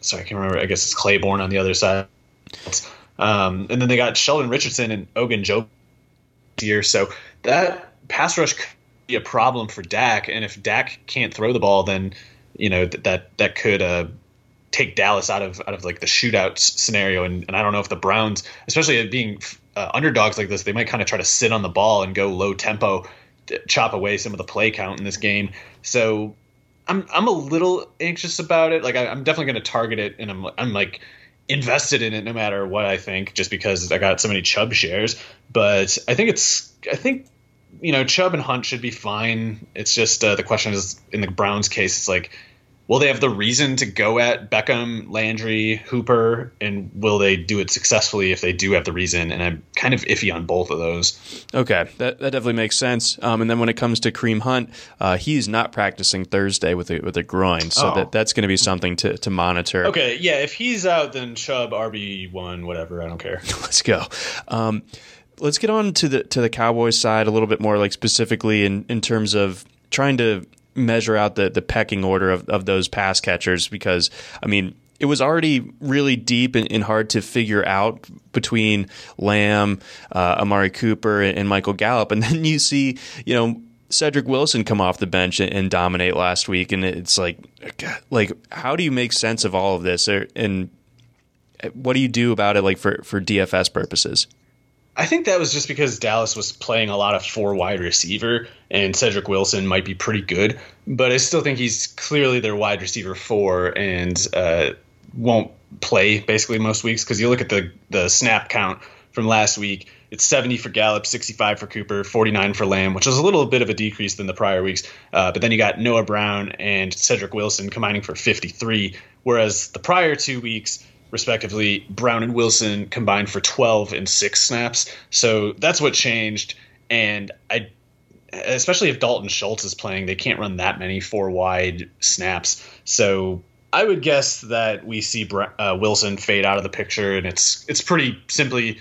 sorry I can't remember. I guess it's Claiborne on the other side. Um, and then they got Sheldon Richardson and Ogunjobi year. So that pass rush could be a problem for Dak, and if Dak can't throw the ball, then you know that that, that could uh, take Dallas out of out of like the shootout scenario. And, and I don't know if the Browns, especially being uh, underdogs like this, they might kind of try to sit on the ball and go low tempo, chop away some of the play count in this game. So I'm I'm a little anxious about it. Like I, am definitely going to target it, and I'm I'm like invested in it no matter what I think, just because I got so many Chubb shares. But I think it's I think you know Chubb and Hunt should be fine. It's just uh, the question is in the Browns case, it's like will they have the reason to go at Beckham, Landry, Hooper, and will they do it successfully if they do have the reason? And I'm kind of iffy on both of those. Okay, that, that definitely makes sense. Um, and then when it comes to Kareem Hunt, uh, he's not practicing Thursday with a with a groin, so oh. that that's going to be something to to monitor. Okay, yeah, if he's out, then Chubb RB one, whatever, I don't care. Let's go. Um, let's get on to the to the Cowboys side a little bit more, like specifically in in terms of trying to measure out the the pecking order of, of those pass catchers because I mean it was already really deep and, and hard to figure out between Lamb, uh, Amari Cooper, and, and Michael Gallup, and then you see you know Cedric Wilson come off the bench and, dominate last week, and it's like like how do you make sense of all of this, and what do you do about it like for for DFS purposes? I think that was just because Dallas was playing a lot of four wide receiver, and Cedric Wilson might be pretty good, but I still think he's clearly their wide receiver four and uh, won't play basically most weeks because you look at the the snap count from last week. It's 70 for Gallup, 65 for Cooper, 49 for Lamb, which is a little bit of a decrease than the prior weeks. Uh, but then you got Noah Brown and Cedric Wilson combining for 53, whereas the prior two weeks respectively, Brown and Wilson combined for 12 and six snaps. So that's what changed. And I, especially if Dalton Schultz is playing, they can't run that many four wide snaps. So I would guess that we see uh, Wilson fade out of the picture, and it's it's pretty simply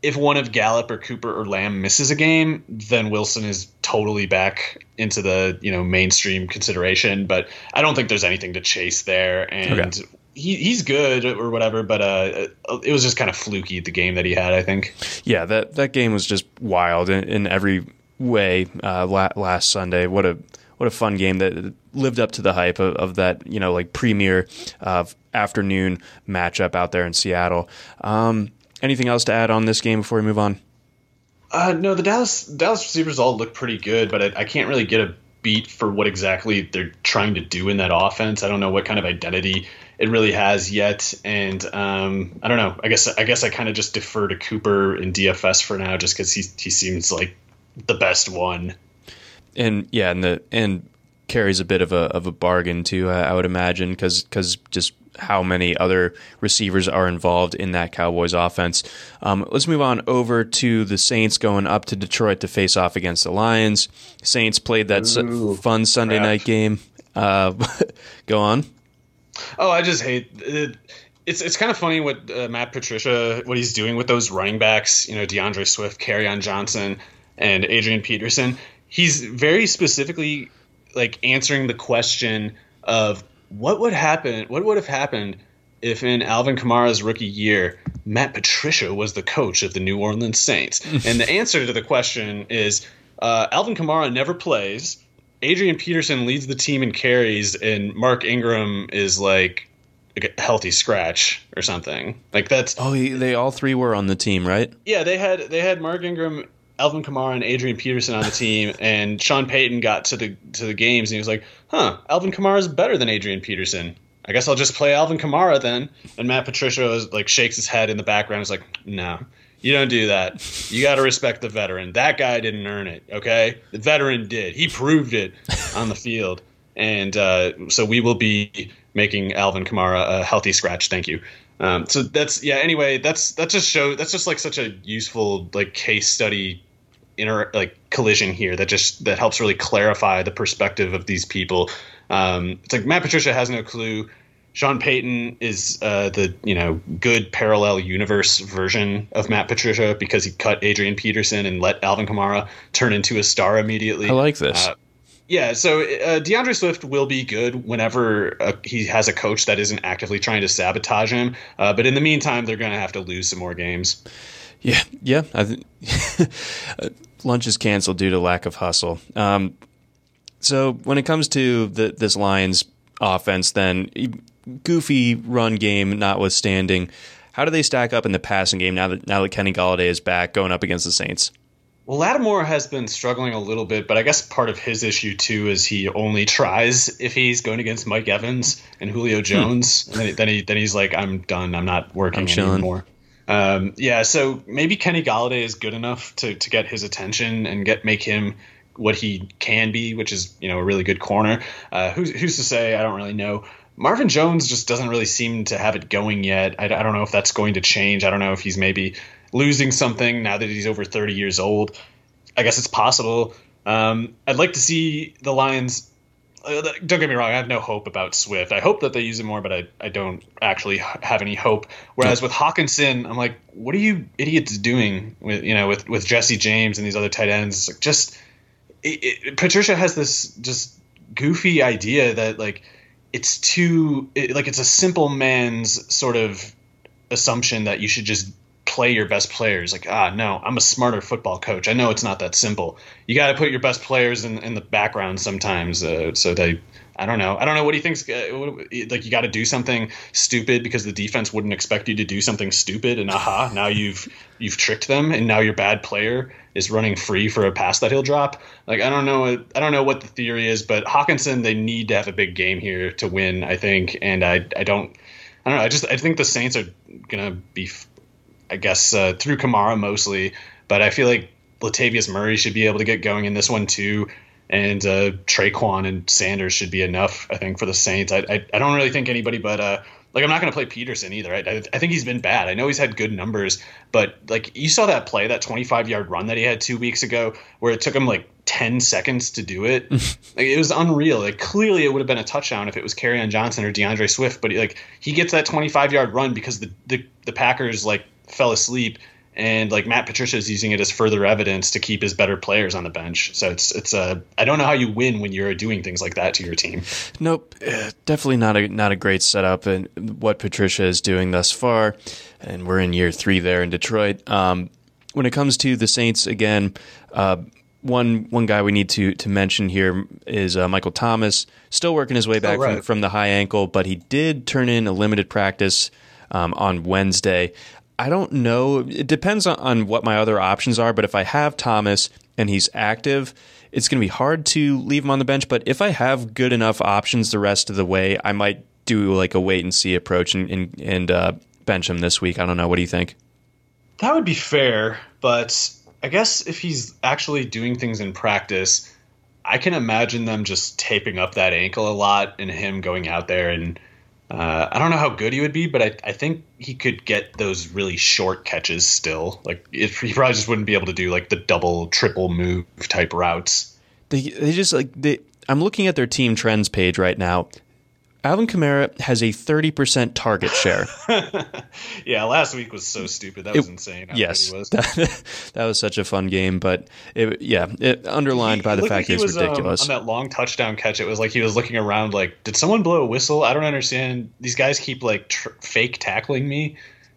if one of Gallup or Cooper or Lamb misses a game, then Wilson is totally back into the you know mainstream consideration. But I don't think there's anything to chase there, and okay he, he's good or whatever, but uh, it was just kind of fluky the game that he had. I think. Yeah, that that game was just wild in, in every way. Uh, last Sunday, what a what a fun game that lived up to the hype of, of that you know like premier uh, afternoon matchup out there in Seattle. Um, anything else to add on this game before we move on? Uh, no, the Dallas Dallas receivers all look pretty good, but I, I can't really get a beat for what exactly they're trying to do in that offense. I don't know what kind of identity it really has yet. And um, I don't know. I guess I guess I kind of just defer to Cooper in DFS for now, just because he he seems like the best one. And yeah, and the and carries a bit of a of a bargain too. I would imagine because because just how many other receivers are involved in that Cowboys offense. Um, let's move on over to the Saints going up to Detroit to face off against the Lions. Saints played that Ooh, fun Sunday crap. night game. Uh, go on. Oh, I just hate it. It's it's kind of funny what uh, Matt Patricia what he's doing with those running backs. You know, D'Andre Swift, Kerryon Johnson, and Adrian Peterson. He's very specifically like answering the question of what would happen. What would have happened if in Alvin Kamara's rookie year, Matt Patricia was the coach of the New Orleans Saints? and the answer to the question is uh, Alvin Kamara never plays. Adrian Peterson leads the team in carries, and Mark Ingram is like a healthy scratch or something. Like that's oh, they all three were on the team, right? Yeah, they had they had Mark Ingram, Alvin Kamara, and Adrian Peterson on the team, and Sean Payton got to the to the games, and he was like, "Huh, Alvin Kamara is better than Adrian Peterson." I guess I'll just play Alvin Kamara then. And Matt Patricia is like shakes his head in the background. He's like, "No, you don't do that. You got to respect the veteran. That guy didn't earn it. Okay, the veteran did. He proved it on the field, and uh, so we will be making Alvin Kamara a healthy scratch. Thank you. Um, so that's yeah. Anyway, that's that's just show that's just like such a useful like case study inter like collision here that just that helps really clarify the perspective of these people. Um, it's like Matt Patricia has no clue Sean Payton is uh, the you know good parallel universe version of Matt Patricia because he cut Adrian Peterson and let Alvin Kamara turn into a star immediately. I like this. Uh, yeah, so uh, D'Andre Swift will be good whenever uh, he has a coach that isn't actively trying to sabotage him. Uh, but in the meantime, they're going to have to lose some more games. Yeah, yeah. Th- lunch is canceled due to lack of hustle. Um, so when it comes to the, this Lions offense, then goofy run game notwithstanding, how do they stack up in the passing game now that now that Kenny Golladay is back going up against the Saints? Well, Lattimore has been struggling a little bit, but I guess part of his issue too is he only tries if he's going against Mike Evans and Julio Jones. Hmm. And then, he then he's like, "I'm done. I'm not working I'm anymore." Um, yeah, so maybe Kenny Golladay is good enough to to get his attention and get make him what he can be, which is you know a really good corner. Uh, who's who's to say? I don't really know. Marvin Jones just doesn't really seem to have it going yet. I, I don't know if that's going to change. I don't know if he's maybe losing something now that he's over 30 years old. I guess it's possible. Um, I'd like to see the Lions. Uh, don't get me wrong. I have no hope about Swift. I hope that they use it more, but I, I don't actually have any hope. Whereas with Hockenson, I'm like, what are you idiots doing with you know with with Jesse James and these other tight ends? It's like just it, it, Patricia has this just goofy idea that like it's too it, like it's a simple man's sort of assumption that you should just play your best players. Like, ah, no, I'm a smarter football coach. I know it's not that simple. You got to put your best players in, in the background sometimes, uh, so they. I don't know. I don't know what he thinks. Uh, like you got to do something stupid because the defense wouldn't expect you to do something stupid, and aha, now you've you've tricked them, and now your bad player is running free for a pass that he'll drop. Like I don't know. I don't know what the theory is, but Hockenson, they need to have a big game here to win. I think, and I I don't. I don't know. I just I think the Saints are gonna be I guess uh, through Kamara mostly, but I feel like Latavius Murray should be able to get going in this one too, and uh, Tre'Quan and Sanders should be enough. I think for the Saints. I I, I don't really think anybody but uh like I'm not going to play Peterson either. I, I, I think he's been bad. I know he's had good numbers, but like you saw that play, that 25 yard run that he had two weeks ago, where it took him like 10 seconds to do it. like it was unreal. Like clearly it would have been a touchdown if it was Kerryon Johnson or D'Andre Swift, but like he gets that 25 yard run because the, the the Packers like fell asleep and like Matt Patricia is using it as further evidence to keep his better players on the bench. So it's it's a uh, don't know how you win when you're doing things like that to your team. Nope, uh, definitely not a not a great setup. And what Patricia is doing thus far, and we're in year three there in Detroit. Um, when it comes to the Saints, again, uh, one one guy we need to to mention here is uh, Michael Thomas, still working his way back right. from, from the high ankle, but he did turn in a limited practice. Um, on Wednesday. I don't know. It depends on, what my other options are. But if I have Thomas and he's active, it's going to be hard to leave him on the bench. But if I have good enough options the rest of the way, I might do like a wait and see approach and and, and uh, bench him this week. I don't know. What do you think? That would be fair, but I guess if he's actually doing things in practice, I can imagine them just taping up that ankle a lot and him going out there and uh, I don't know how good he would be, but I, I think he could get those really short catches still. Like if he probably just wouldn't be able to do like the double, triple move type routes. They they just like they. I'm looking at their team trends page right now. Alvin Kamara has a 30% target share. yeah, last week was so stupid. That was it, insane. yes, was. That, that, was such a fun game, but it, yeah, it underlined he, by the fact like he was ridiculous. Um, on that long touchdown catch, it was like he was looking around like, did someone blow a whistle? I don't understand. These guys keep like tr- fake tackling me.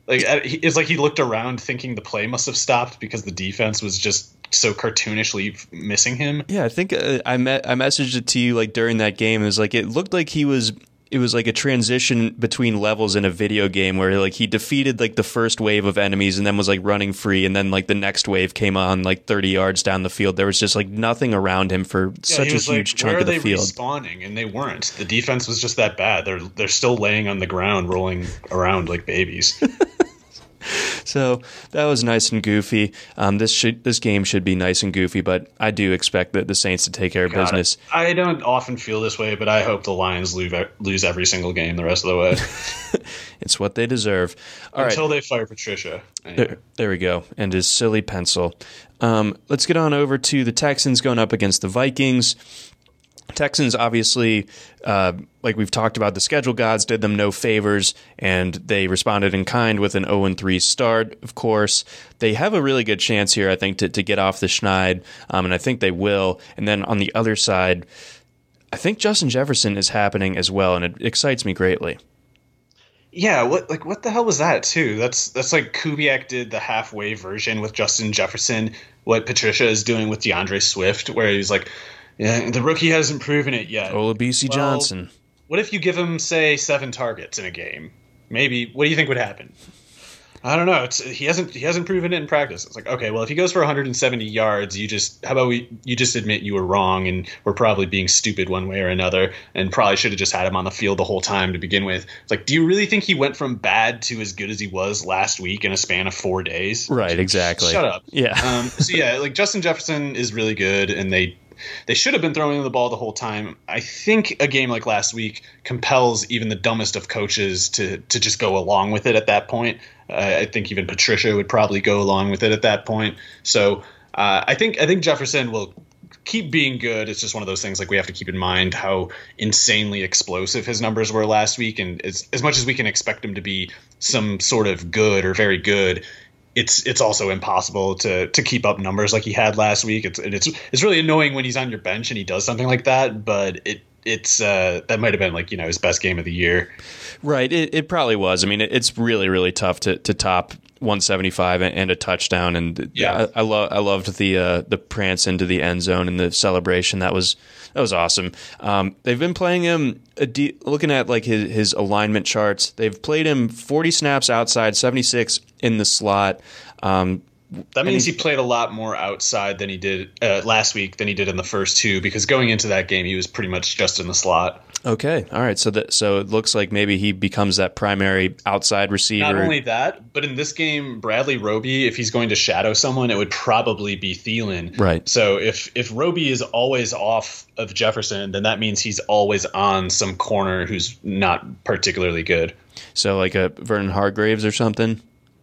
Like it's like he looked around thinking the play must have stopped because the defense was just so cartoonishly missing him. Yeah, I think uh, I met I messaged it to you like during that game. It was like it looked like he was it was like a transition between levels in a video game where like he defeated like the first wave of enemies and then was like running free and then like the next wave came on like 30 yards down the field. There was just like nothing around him for yeah, such a huge like, chunk of the field. respawning? And they weren't. The defense was just that bad. They're they're still laying on the ground rolling around like babies so that was nice and goofy. Um, this should this game should be nice and goofy, but I do expect that the Saints to take care of Got business. It. I don't often feel this way, but I hope the Lions lose lose every single game the rest of the way. it's what they deserve. All Until right. they fire Patricia. Anyway. There, there, we go. And his silly pencil. Um, let's get on over to the Texans going up against the Vikings. Texans obviously, uh, like we've talked about, the schedule gods did them no favors, and they responded in kind with an 0 3 start. Of course, they have a really good chance here, I think, to, to get off the schneid, um, and I think they will. And then on the other side, I think Justin Jefferson is happening as well, and it excites me greatly. Yeah, what like what the hell was that too? That's that's like Kubiak did the halfway version with Justin Jefferson. What Patricia is doing with D'Andre Swift, where he's like yeah, the rookie hasn't proven it yet. Olabisi well, Johnson. What if you give him, say, seven targets in a game? Maybe. What do you think would happen? I don't know. It's, he hasn't he hasn't proven it in practice. It's like okay, well, if he goes for 170 yards, you just how about we you just admit you were wrong and we're probably being stupid one way or another, and probably should have just had him on the field the whole time to begin with. It's like, do you really think he went from bad to as good as he was last week in a span of four days? Right. Exactly. Shut up. Yeah. Um, so yeah, like Justin Jefferson is really good, and they they should have been throwing the ball the whole time. I think a game like last week compels even the dumbest of coaches to to just go along with it at that point. Uh, I think even Patricia would probably go along with it at that point. So uh, I think I think Jefferson will keep being good. It's just one of those things like we have to keep in mind how insanely explosive his numbers were last week, and as, as much as we can expect him to be some sort of good or very good, it's it's also impossible to to keep up numbers like he had last week. It's it's it's really annoying when he's on your bench and he does something like that, but it it's uh, that might have been like you know his best game of the year. Right. It, it probably was. I mean, it, it's really really tough to to top 175 and, and a touchdown. And Yeah. I, I love I loved the uh, the prance into the end zone and the celebration. That was that was awesome. Um, they've been playing him. A de- looking at like his his alignment charts, they've played him 40 snaps outside, 76 in the slot. Um, That means he played a lot more outside than he did uh, last week than he did in the first two. Because going into that game, he was pretty much just in the slot. Okay, all right. So that so it looks like maybe he becomes that primary outside receiver. Not only that, but in this game, Bradley Roby, if he's going to shadow someone, it would probably be Thielen. Right. So if if Roby is always off of Jefferson, then that means he's always on some corner who's not particularly good. so like a Vernon Hargreaves or something.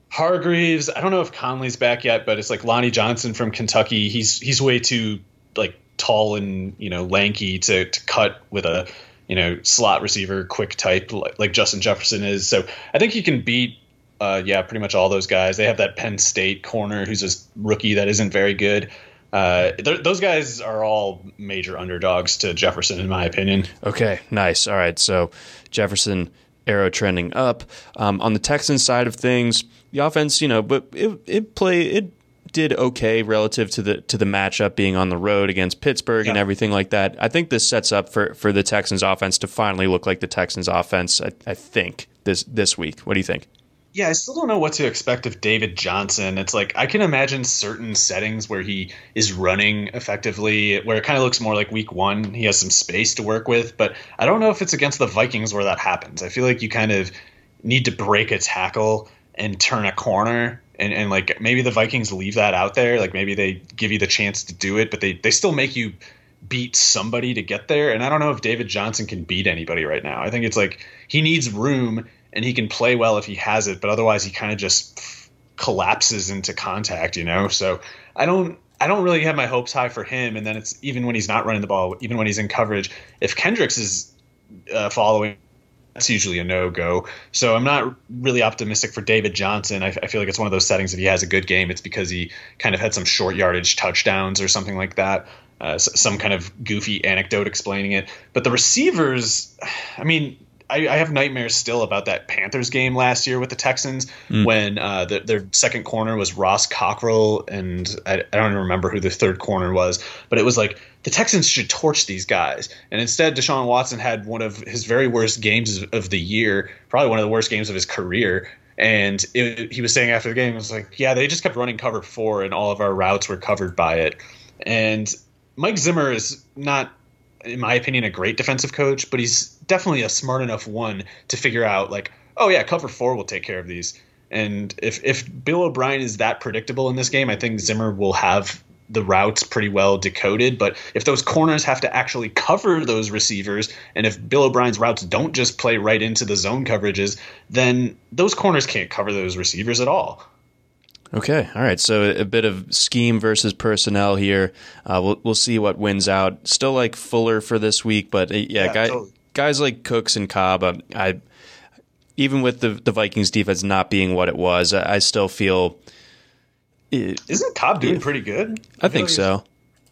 Hargreaves, I don't know if Conley's back yet, but it's like Lonnie Johnson from Kentucky. He's he's way too like tall and you know lanky to to cut with a you know slot receiver quick type like, like Justin Jefferson is. So I think he can beat uh, yeah pretty much all those guys. They have that Penn State corner who's a rookie that isn't very good. Uh, those guys are all major underdogs to Jefferson in my opinion. Okay, nice. All right, so Jefferson arrow trending up. Um, on the Texans side of things, the offense, you know, but it it play it did okay relative to the to the matchup being on the road against Pittsburgh and everything like that. I think this sets up for for the Texans offense to finally look like the Texans offense. I, I think this this week. What do you think? Yeah, I still don't know what to expect of David Johnson. It's like I can imagine certain settings where he is running effectively, where it kind of looks more like week one. He has some space to work with, but I don't know if it's against the Vikings where that happens. I feel like you kind of need to break a tackle and turn a corner. And, and like maybe the Vikings leave that out there. Like maybe they give you the chance to do it, but they, they still make you beat somebody to get there. And I don't know if David Johnson can beat anybody right now. I think it's like he needs room and he can play well if he has it, but otherwise he kind of just collapses into contact, you know? So I don't I don't really have my hopes high for him. And then it's even when he's not running the ball, even when he's in coverage, if Kendricks is uh, following, that's usually a no go. So I'm not really optimistic for David Johnson. I, I feel like it's one of those settings. If he has a good game, it's because he kind of had some short yardage touchdowns or something like that. Uh, some kind of goofy anecdote explaining it. But the receivers, I mean, I, I have nightmares still about that Panthers game last year with the Texans when uh, the, their second corner was Ross Cockrell, and I, I don't even remember who the third corner was, but it was like the Texans should torch these guys, and instead Deshaun Watson had one of his very worst games of, of the year, probably one of the worst games of his career. And it, he was saying after the game, it was like, yeah, they just kept running cover four, and all of our routes were covered by it. And Mike Zimmer is not in my opinion, a great defensive coach, but he's definitely a smart enough one to figure out like, oh yeah, cover four will take care of these. And if if Bill O'Brien is that predictable in this game, I think Zimmer will have the routes pretty well decoded. But if those corners have to actually cover those receivers, and if Bill O'Brien's routes don't just play right into the zone coverages, then those corners can't cover those receivers at all. Okay, all right. So a bit of scheme versus personnel here. Uh, we'll we'll see what wins out. Still like Fuller for this week, but uh, yeah, Yeah, guy, totally. guys like Cooks and Cobb. um, I even with the the Vikings defense not being what it was, I, I still feel. It, Isn't Cobb doing pretty good? I feel think like so.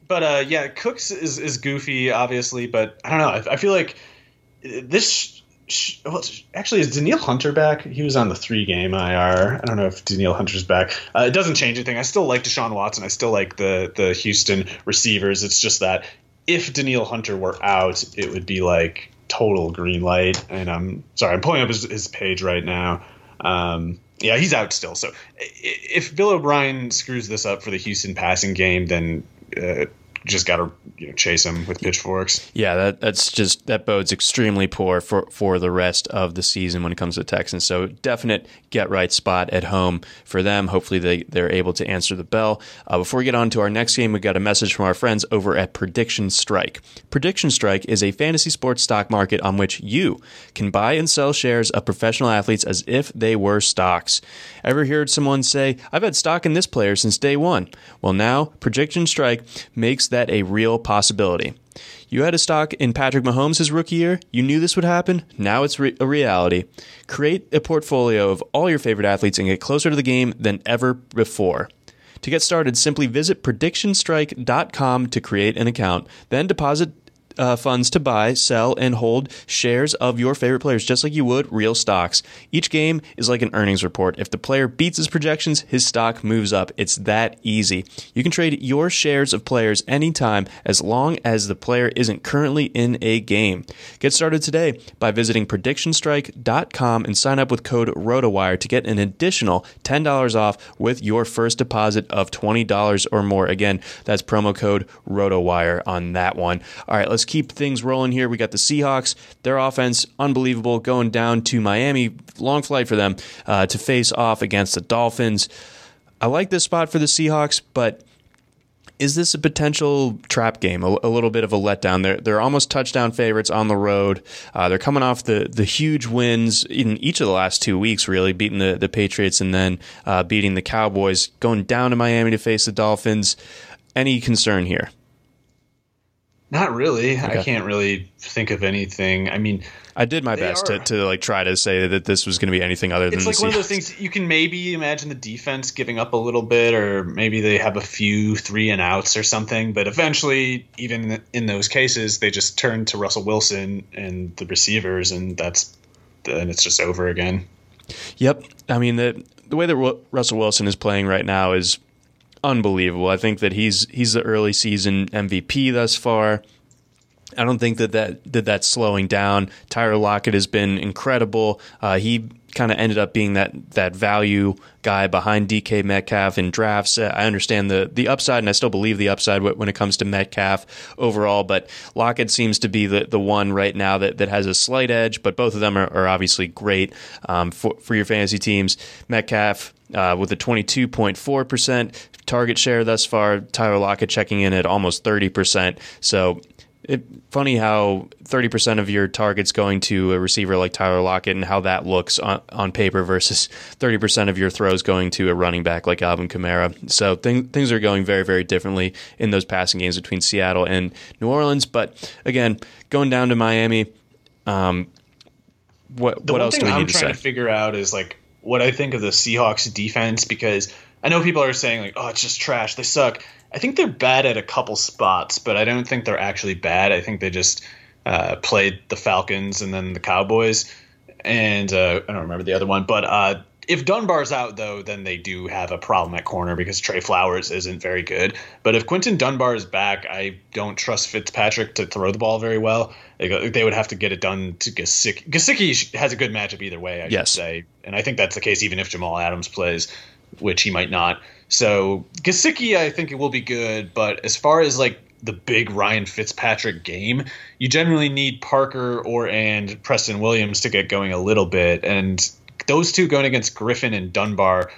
But uh, yeah, Cooks is, is goofy, obviously, but I don't know. I, I feel like this. Well, actually, is Danielle Hunter back? He was on the three game IR. I don't know if Danielle Hunter's back. Uh, it doesn't change anything. I still like Deshaun Watson. I still like the the Houston receivers. It's just that if Danielle Hunter were out, it would be like total green light. And I'm sorry, I'm pulling up his, his page right now. Um, Yeah, he's out still. So if Bill O'Brien screws this up for the Houston passing game, then uh, just got to you know, chase him with pitchforks. Yeah, that, that's just that bodes extremely poor for for the rest of the season when it comes to Texans. So definite get right spot at home for them. Hopefully they they're able to answer the bell. Uh, before we get on to our next game, we got a message from our friends over at Prediction Strike. Prediction Strike is a fantasy sports stock market on which you can buy and sell shares of professional athletes as if they were stocks. Ever heard someone say, "I've had stock in this player since day one"? Well, now Prediction Strike makes that a real possibility. You had a stock in Patrick Mahomes his rookie year. You knew this would happen. Now it's re- a reality. Create a portfolio of all your favorite athletes and get closer to the game than ever before. To get started, simply visit predictionstrike.com to create an account. Then deposit uh, funds to buy, sell, and hold shares of your favorite players, just like you would real stocks. Each game is like an earnings report. If the player beats his projections, his stock moves up. It's that easy. You can trade your shares of players anytime as long as the player isn't currently in a game. Get started today by visiting predictionstrike.com and sign up with code ROTOWIRE to get an additional $10 off with your first deposit of $20 or more. Again, that's promo code ROTOWIRE on that one. All right, let's let's keep things rolling here. We got the Seahawks, their offense unbelievable, going down to Miami. Long flight for them uh, to face off against the Dolphins. I like this spot for the Seahawks, but is this a potential trap game? A, a, little bit of a letdown. They're they're almost touchdown favorites on the road. Uh, they're coming off the the huge wins in each of the last two weeks, really beating the the Patriots and then uh, beating the Cowboys. Going down to Miami to face the Dolphins. Any concern here? Not really. Okay. I can't really think of anything. I mean, I did my best are, to, to like try to say that this was going to be anything other than. It's like one of those things you can maybe imagine the defense giving up a little bit, or maybe they have a few three and outs or something. But eventually, even in those cases, they just turn to Russell Wilson and the receivers, and that's and it's just over again. Yep. I mean the the way that Russell Wilson is playing right now is unbelievable. I think that he's he's the early season MVP thus far. I don't think that that that that's slowing down. Tyler Lockett has been incredible. Uh, he kind of ended up being that that value guy behind DK Metcalf in drafts. Uh, I understand the the upside, and I still believe the upside when it comes to Metcalf overall. But Lockett seems to be the, the one right now that, that has a slight edge. But both of them are, are obviously great um, for for your fantasy teams. Metcalf. Uh, with a 22.4% target share thus far. Tyler Lockett checking in at almost 30%. So it, funny how 30% of your targets going to a receiver like Tyler Lockett and how that looks on, on paper versus 30% of your throws going to a running back like Alvin Kamara. So thing, things are going very, very differently in those passing games between Seattle and New Orleans. But again, going down to Miami, um, what, what else do we need to say? I'm trying to figure out is like what I think of the Seahawks defense because – I know people are saying like, "Oh, it's just trash. They suck." I think they're bad at a couple spots, but I don't think they're actually bad. I think they just uh, played the Falcons and then the Cowboys, and uh, I don't remember the other one. But uh, if Dunbar's out though, then they do have a problem at corner because Tre Flowers isn't very good. But if Quinton Dunbar is back, I don't trust Fitzpatrick to throw the ball very well. They, would have to get it done to Gesicki. Gesicki has a good matchup either way, I yes. should say, and I think that's the case even if Jamal Adams plays which he might not. So Gesicki, I think it will be good, but as far as like the big Ryan Fitzpatrick game, you generally need Parker or and Preston Williams to get going a little bit, and those two going against Griffin and Dunbar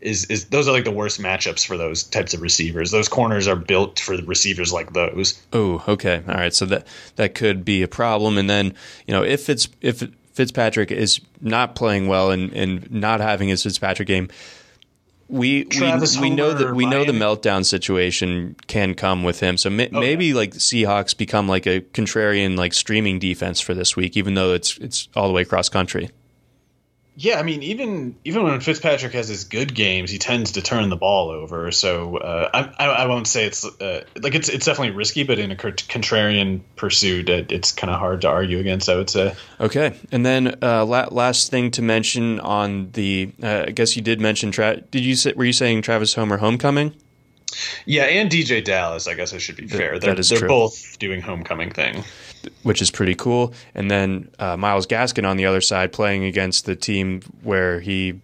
is is those are like the worst matchups for those types of receivers. Those corners are built for receivers like those. Oh, okay, all right. So that that could be a problem, and then you know if it's if Fitzpatrick is not playing well and and not having his Fitzpatrick game we we, we know that we know the meltdown situation can come with him. So ma- okay. maybe like Seahawks become like a contrarian like streaming defense for this week, even though it's it's all the way across country. Yeah, I mean, even even when Fitzpatrick has his good games, he tends to turn the ball over. So uh, I, I won't say it's uh, like it's it's definitely risky, but in a contrarian pursuit, it, it's kind of hard to argue against. I would say. Okay, and then uh, la- last thing to mention on the, uh, I guess you did mention. Tra- did you say, were you saying Travis Homer homecoming? Yeah, and DeeJay Dallas. I guess I should be fair. They're, that is they're true. both doing homecoming thing which is pretty cool. And then uh, Myles Gaskin on the other side playing against the team where he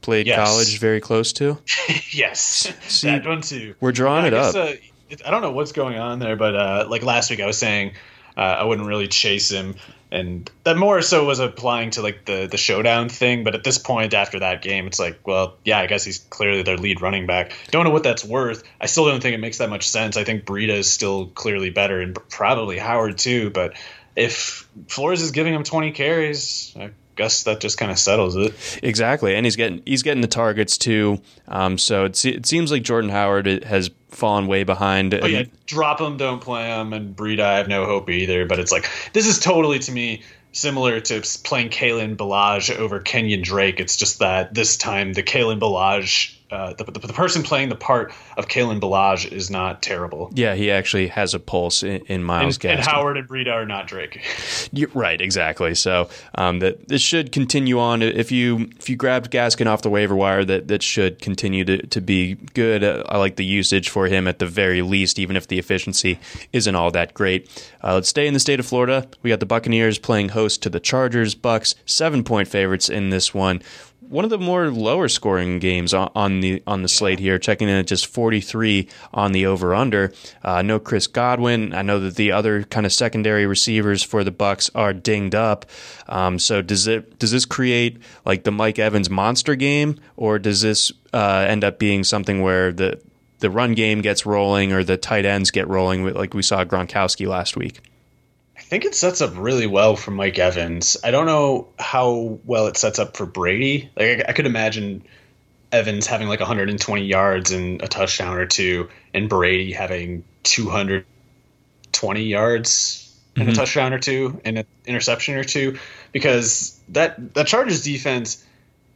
played Yes. college very close to. yes, See, that one too. We're drawing I it guess, up. Uh, I don't know what's going on there, but uh, like last week, I was saying uh, I wouldn't really chase him, and that more so was applying to like the the showdown thing. But at this point, after that game, it's like, well, yeah, I guess he's clearly their lead running back. Don't know what that's worth. I still don't think it makes that much sense. I think Breida is still clearly better, and probably Howard too. But if Flores is giving him 20 carries, I guess that just kind of settles it. Exactly, and he's getting he's getting the targets too. Um, so it, it seems like Jordan Howard has fallen way behind. Oh yeah, drop them, don't play them, and Breida, I have no hope either. But it's like this is totally to me similar to playing Kalen Ballage over Kenyon Drake. It's just that this time the Kalen Ballage, uh, the, the, the person playing the part of Kalen Ballage is not terrible. Yeah, he actually has a pulse in, in Myles And, and Howard and Breida are not Drake. You're right, exactly. So um, that this should continue on. If you if you grabbed Gaskin off the waiver wire, that that should continue to, to be good. Uh, I like the usage for him at the very least, even if the efficiency isn't all that great. Uh, let's stay in the state of Florida. We got the Buccaneers playing host to the Chargers. Bucks seven point favorites in this one. One of the more lower scoring games on, the on the slate here, checking in at just 43 on the over under. Uh, no Chris Godwin. I know that the other kind of secondary receivers for the Bucks are dinged up. Um, so does it does this create like the Mike Evans monster game, or does this uh, end up being something where the the run game gets rolling or the tight ends get rolling, like we saw Gronkowski last week? I think it sets up really well for Mike Evans. I don't know how well it sets up for Brady. Like I, I could imagine Evans having like 120 yards and a touchdown or two, and Brady having 220 yards and a mm-hmm. touchdown or two and an interception or two, because that that Chargers defense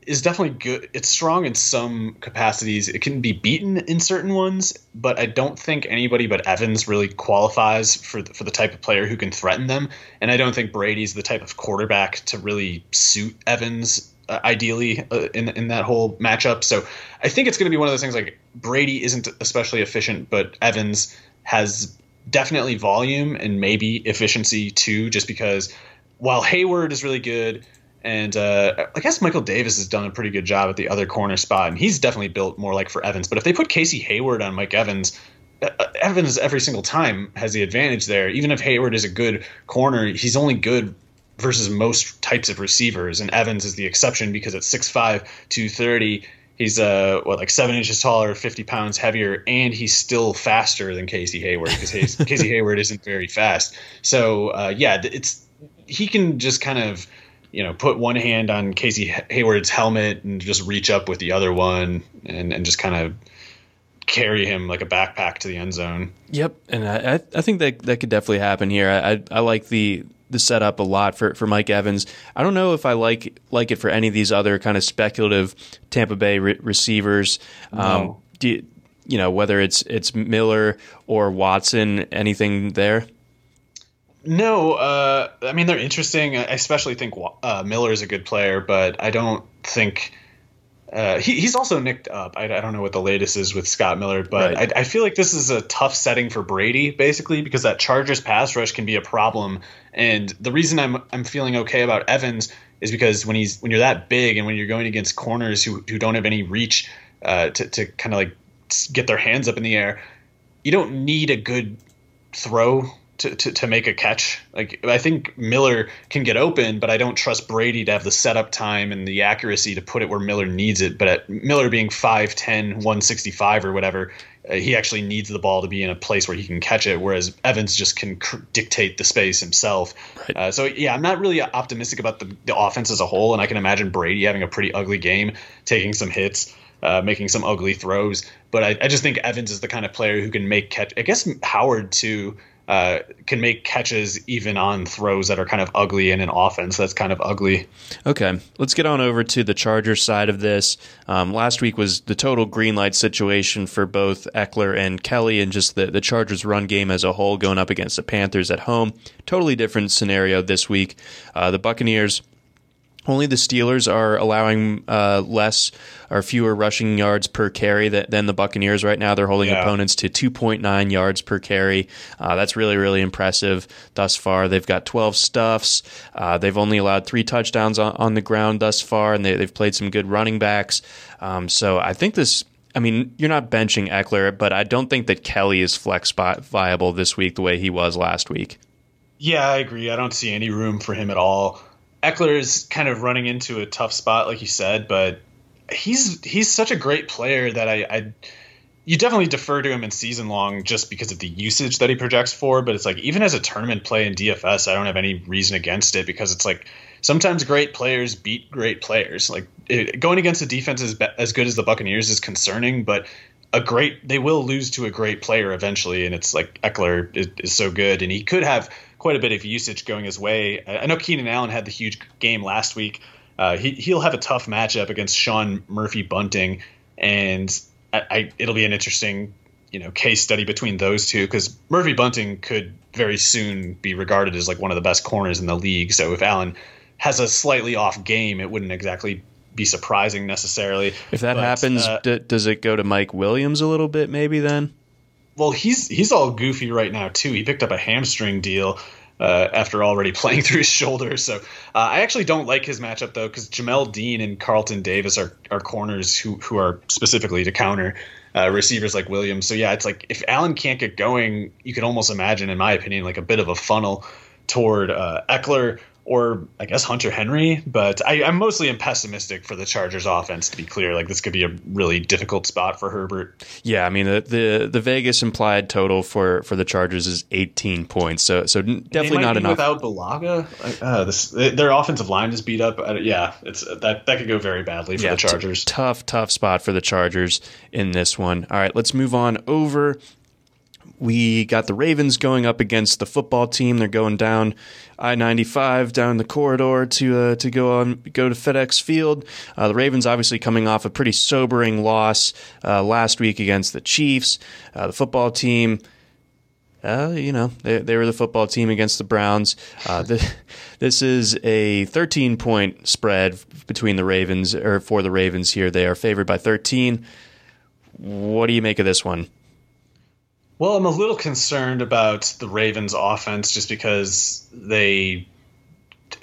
is definitely good. It's strong in some capacities. It can be beaten in certain ones, but I don't think anybody but Evans really qualifies for the, for the type of player who can threaten them. And I don't think Brady's the type of quarterback to really suit Evans uh, ideally uh, in in that whole matchup. So I think it's going to be one of those things like Brady isn't especially efficient, but Evans has definitely volume and maybe efficiency too, just because while Hayward is really good and uh, I guess Michael Davis has done a pretty good job at the other corner spot, and he's definitely built more like for Evans. But if they put Casey Hayward on Mike Evans, uh, Evans every single time has the advantage there. Even if Hayward is a good corner, he's only good versus most types of receivers, and Evans is the exception because at 6'5", 230, he's uh what like seven inches taller, 50 pounds heavier, and he's still faster than Casey Hayward because Casey Hayward isn't very fast. So uh, yeah, it's he can just kind of you know, put one hand on Casey Hayward's helmet and just reach up with the other one and, and just kind of carry him like a backpack to the end zone. Yep, and I I- I think that that could definitely happen here. I I, I like the the setup a lot for, for Mike Evans. I don't know if I like like it for any of these other kind of speculative Tampa Bay re- receivers. Um, No. do you, you know whether it's it's Miller or Watson? Anything there? No, uh, I mean they're interesting. I especially think uh, Miller is a good player, but I don't think uh, he, he's also nicked up. I, I don't know what the latest is with Scott Miller, but Right. I, I feel like this is a tough setting for Brady, basically, because that Chargers pass rush can be a problem. And the reason I'm I'm feeling okay about Evans is because when he's when you're that big and when you're going against corners who who don't have any reach uh, to to kind of like get their hands up in the air, you don't need a good throw to, to, to make a catch. Like I think Miller can get open, but I don't trust Brady to have the setup time and the accuracy to put it where Miller needs it. But at Miller being 5'10", 165 or whatever, uh, he actually needs the ball to be in a place where he can catch it, whereas Evans just can cr- dictate the space himself. Right. Uh, so yeah, I'm not really optimistic about the, the offense as a whole, and I can imagine Brady having a pretty ugly game, taking some hits. Uh, making some ugly throws, but I, I just think Evans is the kind of player who can make catch. I guess Howard too uh, can make catches even on throws that are kind of ugly in an offense that's kind of ugly. Okay, let's get on over to the Chargers side of this. Um, last week was the total green light situation for both Ekeler and Kelley, and just the, the Chargers' run game as a whole going up against the Panthers at home. Totally different scenario this week. Uh, the Buccaneers only the Steelers are allowing uh, less or fewer rushing yards per carry than the Buccaneers right now. They're holding yeah. opponents to 2.9 yards per carry. Uh, that's really, really impressive thus far. They've got 12 stuffs. Uh, they've only allowed three touchdowns on, on the ground thus far, and they, have played some good running backs. Um, so I think this. I mean, you're not benching Ekeler, but I don't think that Kelley is flex spot viable this week the way he was last week. Yeah, I agree. I don't see any room for him at all. Ekeler is kind of running into a tough spot, like you said, but he's he's such a great player that I, I you definitely defer to him in season long just because of the usage that he projects for. But it's like even as a tournament play in DFS, I don't have any reason against it because it's like sometimes great players beat great players. Like it, going against a defense as, as good as the Buccaneers is concerning, but a great they will lose to a great player eventually, and it's like Ekeler is, is so good, and he could have quite a bit of usage going his way. I know Keenan Allen had the huge game last week. Uh, he he'll have a tough matchup against Sean Murphy Bunting, and I, I, it'll be an interesting you know case study between those two because Murphy Bunting could very soon be regarded as like one of the best corners in the league. So if Allen has a slightly off game, it wouldn't exactly be surprising necessarily. If that but, happens, uh, d- does it go to Mike Williams a little bit maybe then? well, he's he's all goofy right now too. He picked up a hamstring deal uh, after already playing through his shoulder. So uh, I actually don't like his matchup though, because Jamel Dean and Carlton Davis are, are corners who who are specifically to counter uh, receivers like Williams. So yeah, it's like if Allen can't get going, you could almost imagine, in my opinion, like a bit of a funnel toward uh, Ekeler or I guess Hunter Henry. But I, am mostly pessimistic for the Chargers offense. To be clear, like this could be a really difficult spot for Herbert. Yeah, I mean the the, the Vegas implied total for, for the Chargers is 18 points. So so definitely not enough. Without Bulaga, uh, this their offensive line is beat up. Uh, yeah, it's that that could go very badly for yeah, the Chargers. T- tough tough spot for the Chargers in this one. All right, let's move on over we got the Ravens going up against the football team. They're going down I ninety five down the corridor to uh, to go on go to FedEx Field. Uh, the Ravens obviously coming off a pretty sobering loss uh, last week against the Chiefs. Uh, the football team. Uh, you know, they, they were the football team against the Browns. Uh, this is a 13 point spread between the Ravens, or for the Ravens here. They are favored by 13. What do you make of this one? Well, I'm a little concerned about the Ravens' offense just because they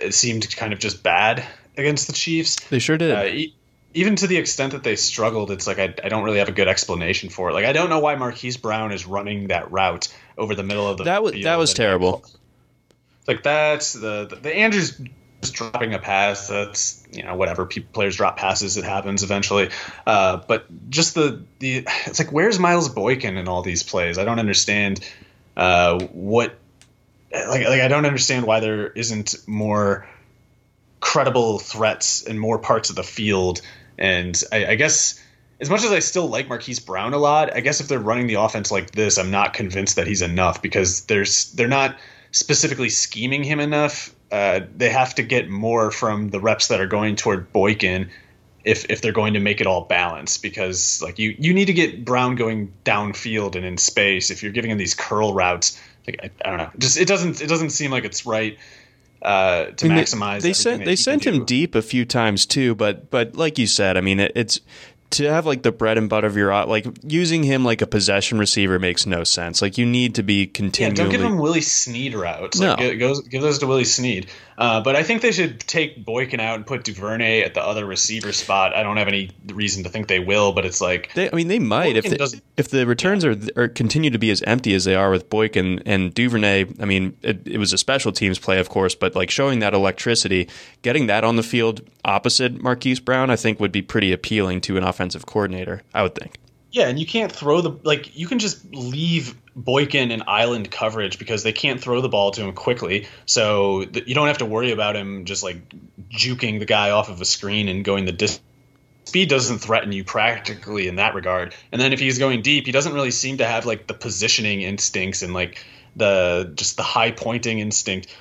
seemed kind of just bad against the Chiefs. They sure did. Uh, e- even to the extent that they struggled, it's like I, I, don't really have a good explanation for it. Like I don't know why Marquise Brown is running that route over the middle of the that was that was terrible. Like that's the, the the Andrews dropping a pass. That's you know whatever. People, players drop passes. It happens eventually. Uh, but just the the it's like where's Miles Boykin in all these plays? I don't understand uh, what like like I don't understand why there isn't more credible threats in more parts of the field. And I, I guess as much as I still like Marquise Brown a lot, I guess if they're running the offense like this, I'm not convinced that he's enough because there's they're not specifically scheming him enough uh, they have to get more from the reps that are going toward Boykin if if they're going to make it all balanced because like you you need to get Brown going downfield and in space if you're giving him these curl routes like I, I don't know just it doesn't it doesn't seem like it's right uh, to maximize. They, they sent they sent him deep a few times too, but but like you said, I mean it, it's to have like the bread and butter of your like using him like a possession receiver makes no sense. Like you need to be continually. Yeah, don't give him Willie Snead routes. Like, no, give, give those to Willie Snead. Uh, but I think they should take Boykin out and put Duvernay at the other receiver spot. I don't have any reason to think they will, but it's like they, I mean they might Boykin if they, if the returns yeah. are, are continue to be as empty as they are with Boykin and Duvernay. I mean it, it was a special teams play, of course, but like showing that electricity, getting that on the field opposite Marquise Brown, I think would be pretty appealing to an offensive coordinator. I would think. Yeah, and you can't throw the like you can just leave Boykin in island coverage because they can't throw the ball to him quickly. So th- you don't have to worry about him just like juking the guy off of a screen and going the distance. Speed doesn't threaten you practically in that regard. And then if he's going deep, he doesn't really seem to have like the positioning instincts and like the just the high pointing instinct.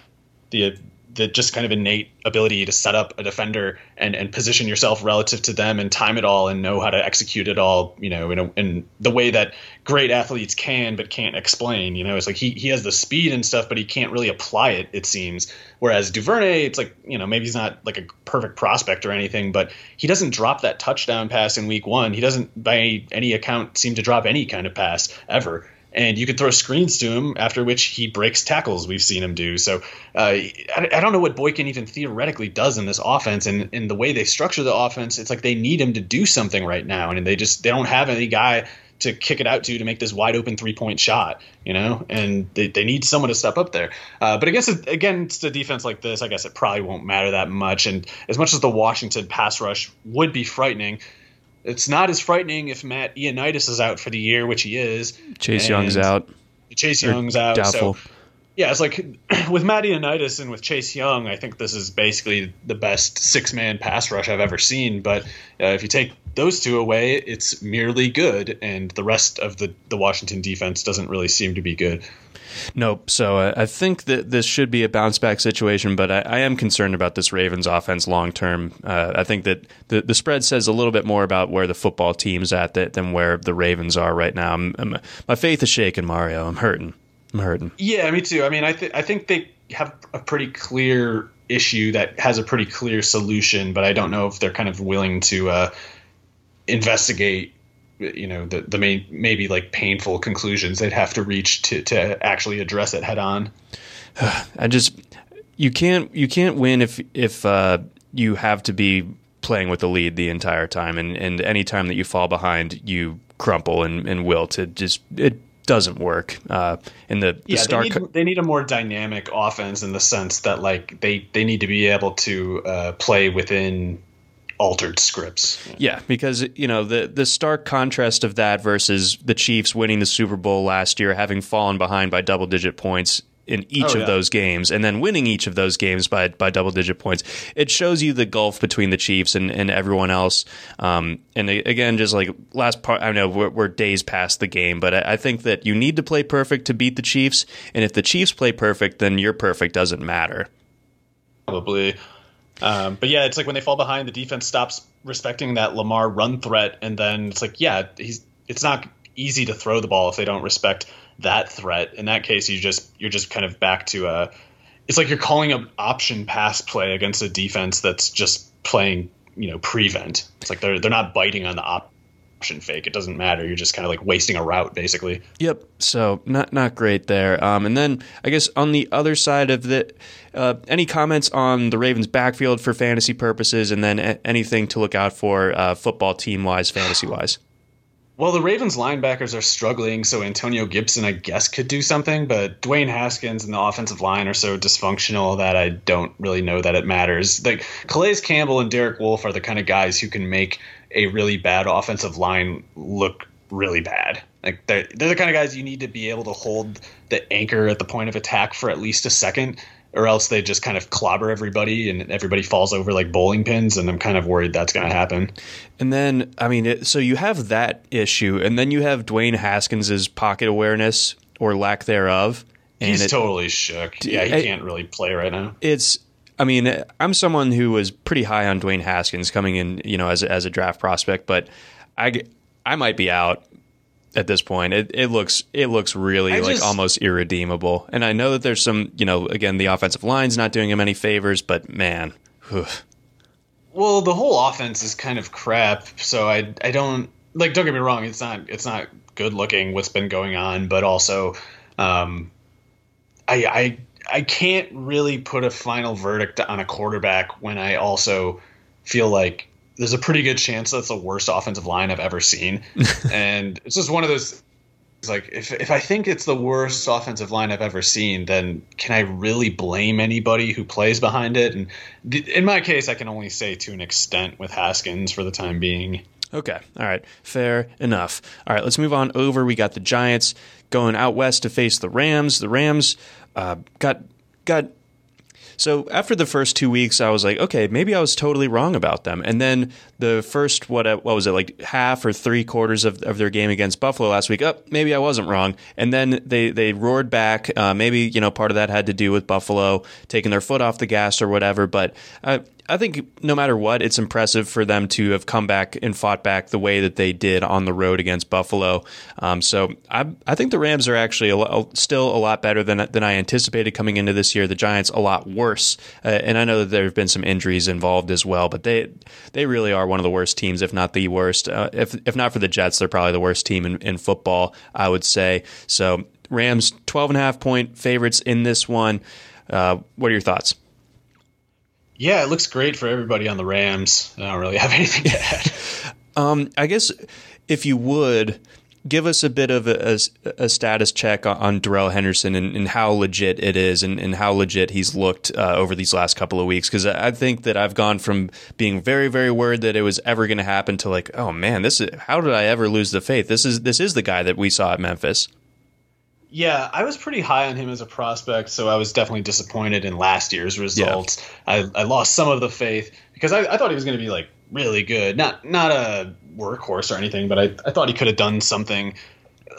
The the just kind of innate ability to set up a defender and, and position yourself relative to them and time it all and know how to execute it all, you know, in, a, in the way that great athletes can but can't explain. You know, it's like he, he has the speed and stuff, but he can't really apply it, it seems. Whereas Duvernay, it's like, you know, maybe he's not like a perfect prospect or anything, but he doesn't drop that touchdown pass in week one. He doesn't, by any, any account, seem to drop any kind of pass ever and you can throw screens to him. After which he breaks tackles. We've seen him do. So uh, I, I, don't know what Boykin even theoretically does in this offense, and in the way they structure the offense, it's like they need him to do something right now, and they just they don't have any guy to kick it out to to make this wide open three point shot, you know, and they, they need someone to step up there. Uh, but I guess it, against a defense like this, I guess it probably won't matter that much. And as much as the Washington pass rush would be frightening, it's not as frightening if Matt Ioannidis is out for the year, which he is. Chase Young's out. Chase Young's out. Doubtful. So, yeah, it's like with Matt Ioannidis and with Chase Young, I think this is basically the best six man pass rush I've ever seen. But uh, if you take those two away, it's merely good, and the rest of the, the Washington defense doesn't really seem to be good. Nope. So uh, I think that this should be a bounce back situation, but I, I am concerned about this Ravens offense long term. Uh, I think that the, the spread says a little bit more about where the football team's at that, than where the Ravens are right now. I'm, I'm, my faith is shaken, Mario. I'm hurting. I'm hurting. Yeah, me too. I mean, I, th- I think they have a pretty clear issue that has a pretty clear solution, but I don't know if they're kind of willing to uh, investigate you know the the main maybe like painful conclusions they'd have to reach to to actually address it head on. I just you can't you can't win if if uh, you have to be playing with the lead the entire time and and any time that you fall behind you crumple and, and wilt it just it doesn't work uh, in the, the yeah, start they need, they need, a more dynamic offense in the sense that like they they need to be able to uh, play within altered scripts. Yeah, because you know the the stark contrast of that versus the Chiefs winning the Super Bowl last year, having fallen behind by double digit points in each oh, of yeah. those games and then winning each of those games by by double digit points. It shows you the gulf between the Chiefs and, and everyone else. Um, and again, just like last part, I know we're, we're days past the game, but I, I, think that you need to play perfect to beat the Chiefs. And if the Chiefs play perfect, then your perfect doesn't matter. Probably. Um, but yeah, it's like when they fall behind, the defense stops respecting that Lamar run threat, and then it's like, yeah, he's it's not easy to throw the ball if they don't respect that threat. In that case, you just you're just kind of back to a. It's like you're calling an option pass play against a defense that's just playing, you know, prevent. It's like they're they're not biting on the op option fake. It doesn't matter. You're just kind of like wasting a route, basically. Yep. So not not great there. Um, and then I guess on the other side of the, uh, any comments on the Ravens' backfield for fantasy purposes, and then a- anything to look out for uh, football team wise, fantasy wise. Well, the Ravens linebackers are struggling, so Antonio Gibson, I guess, could do something, but Dwayne Haskins and the offensive line are so dysfunctional that I don't really know that it matters. Like Calais Campbell and Derek Wolfe are the kind of guys who can make a really bad offensive line look really bad. Like they're, they're the kind of guys you need to be able to hold the anchor at the point of attack for at least a second, or else they just kind of clobber everybody and everybody falls over like bowling pins. And I'm kind of worried that's going to happen. And then, I mean, it, so you have that issue, and then you have Dwayne Haskins's pocket awareness or lack thereof. And He's it, totally shook. Yeah, he can't really play right now. It's I mean, I'm someone who was pretty high on Dwayne Haskins coming in, you know, as a, as a draft prospect, but I I might be out at this point. It, it looks it looks really I like just, almost irredeemable. And I know that there's some, you know, again, the offensive line's not doing him any favors, but man. Whew. Well, the whole offense is kind of crap, so I I don't like don't get me wrong, it's not it's not good looking what's been going on, but also um I I I can't really put a final verdict on a quarterback when I also feel like there's a pretty good chance that's the worst offensive line I've ever seen. and it's just one of those like if if I think it's the worst offensive line I've ever seen, then can I really blame anybody who plays behind it? And th- in my case, I can only say to an extent with Haskins for the time being. Okay. All right. Fair enough. All right. Let's move on over. We got the Giants going out west to face the Rams. The Rams uh, got got So after the first two weeks, I was like, okay, maybe I was totally wrong about them. And then the first what what was it like half or three quarters of, of their game against Buffalo last week? Up, oh, maybe I wasn't wrong. And then they they roared back. Uh, maybe you know part of that had to do with Buffalo taking their foot off the gas or whatever. But uh, I think no matter what, it's impressive for them to have come back and fought back the way that they did on the road against Buffalo. Um, so I, I think the Rams are actually a, still a lot better than than I anticipated coming into this year. The Giants a lot worse, uh, and I know that there have been some injuries involved as well. But they they really are one of the worst teams, if not the worst. Uh, if if not for the Jets, they're probably the worst team in, in football. I would say so. Rams 12 and a half point favorites in this one. Uh, what are your thoughts? Yeah, it looks great for everybody on the Rams. I don't really have anything to add. um, I guess if you would give us a bit of a, a, a status check on, Darrell Henderson and, and, how legit it is and, and how legit he's looked uh, over these last couple of weeks. Because I think that I've gone from being very, very worried that it was ever going to happen to like, oh man, this is how did I ever lose the faith? This is this is the guy that we saw at Memphis. Yeah, I was pretty high on him as a prospect, so I was definitely disappointed in last year's results. Yeah. I, I lost some of the faith because I, I thought he was going to be like really good. Not not a workhorse or anything, but I, I thought he could have done something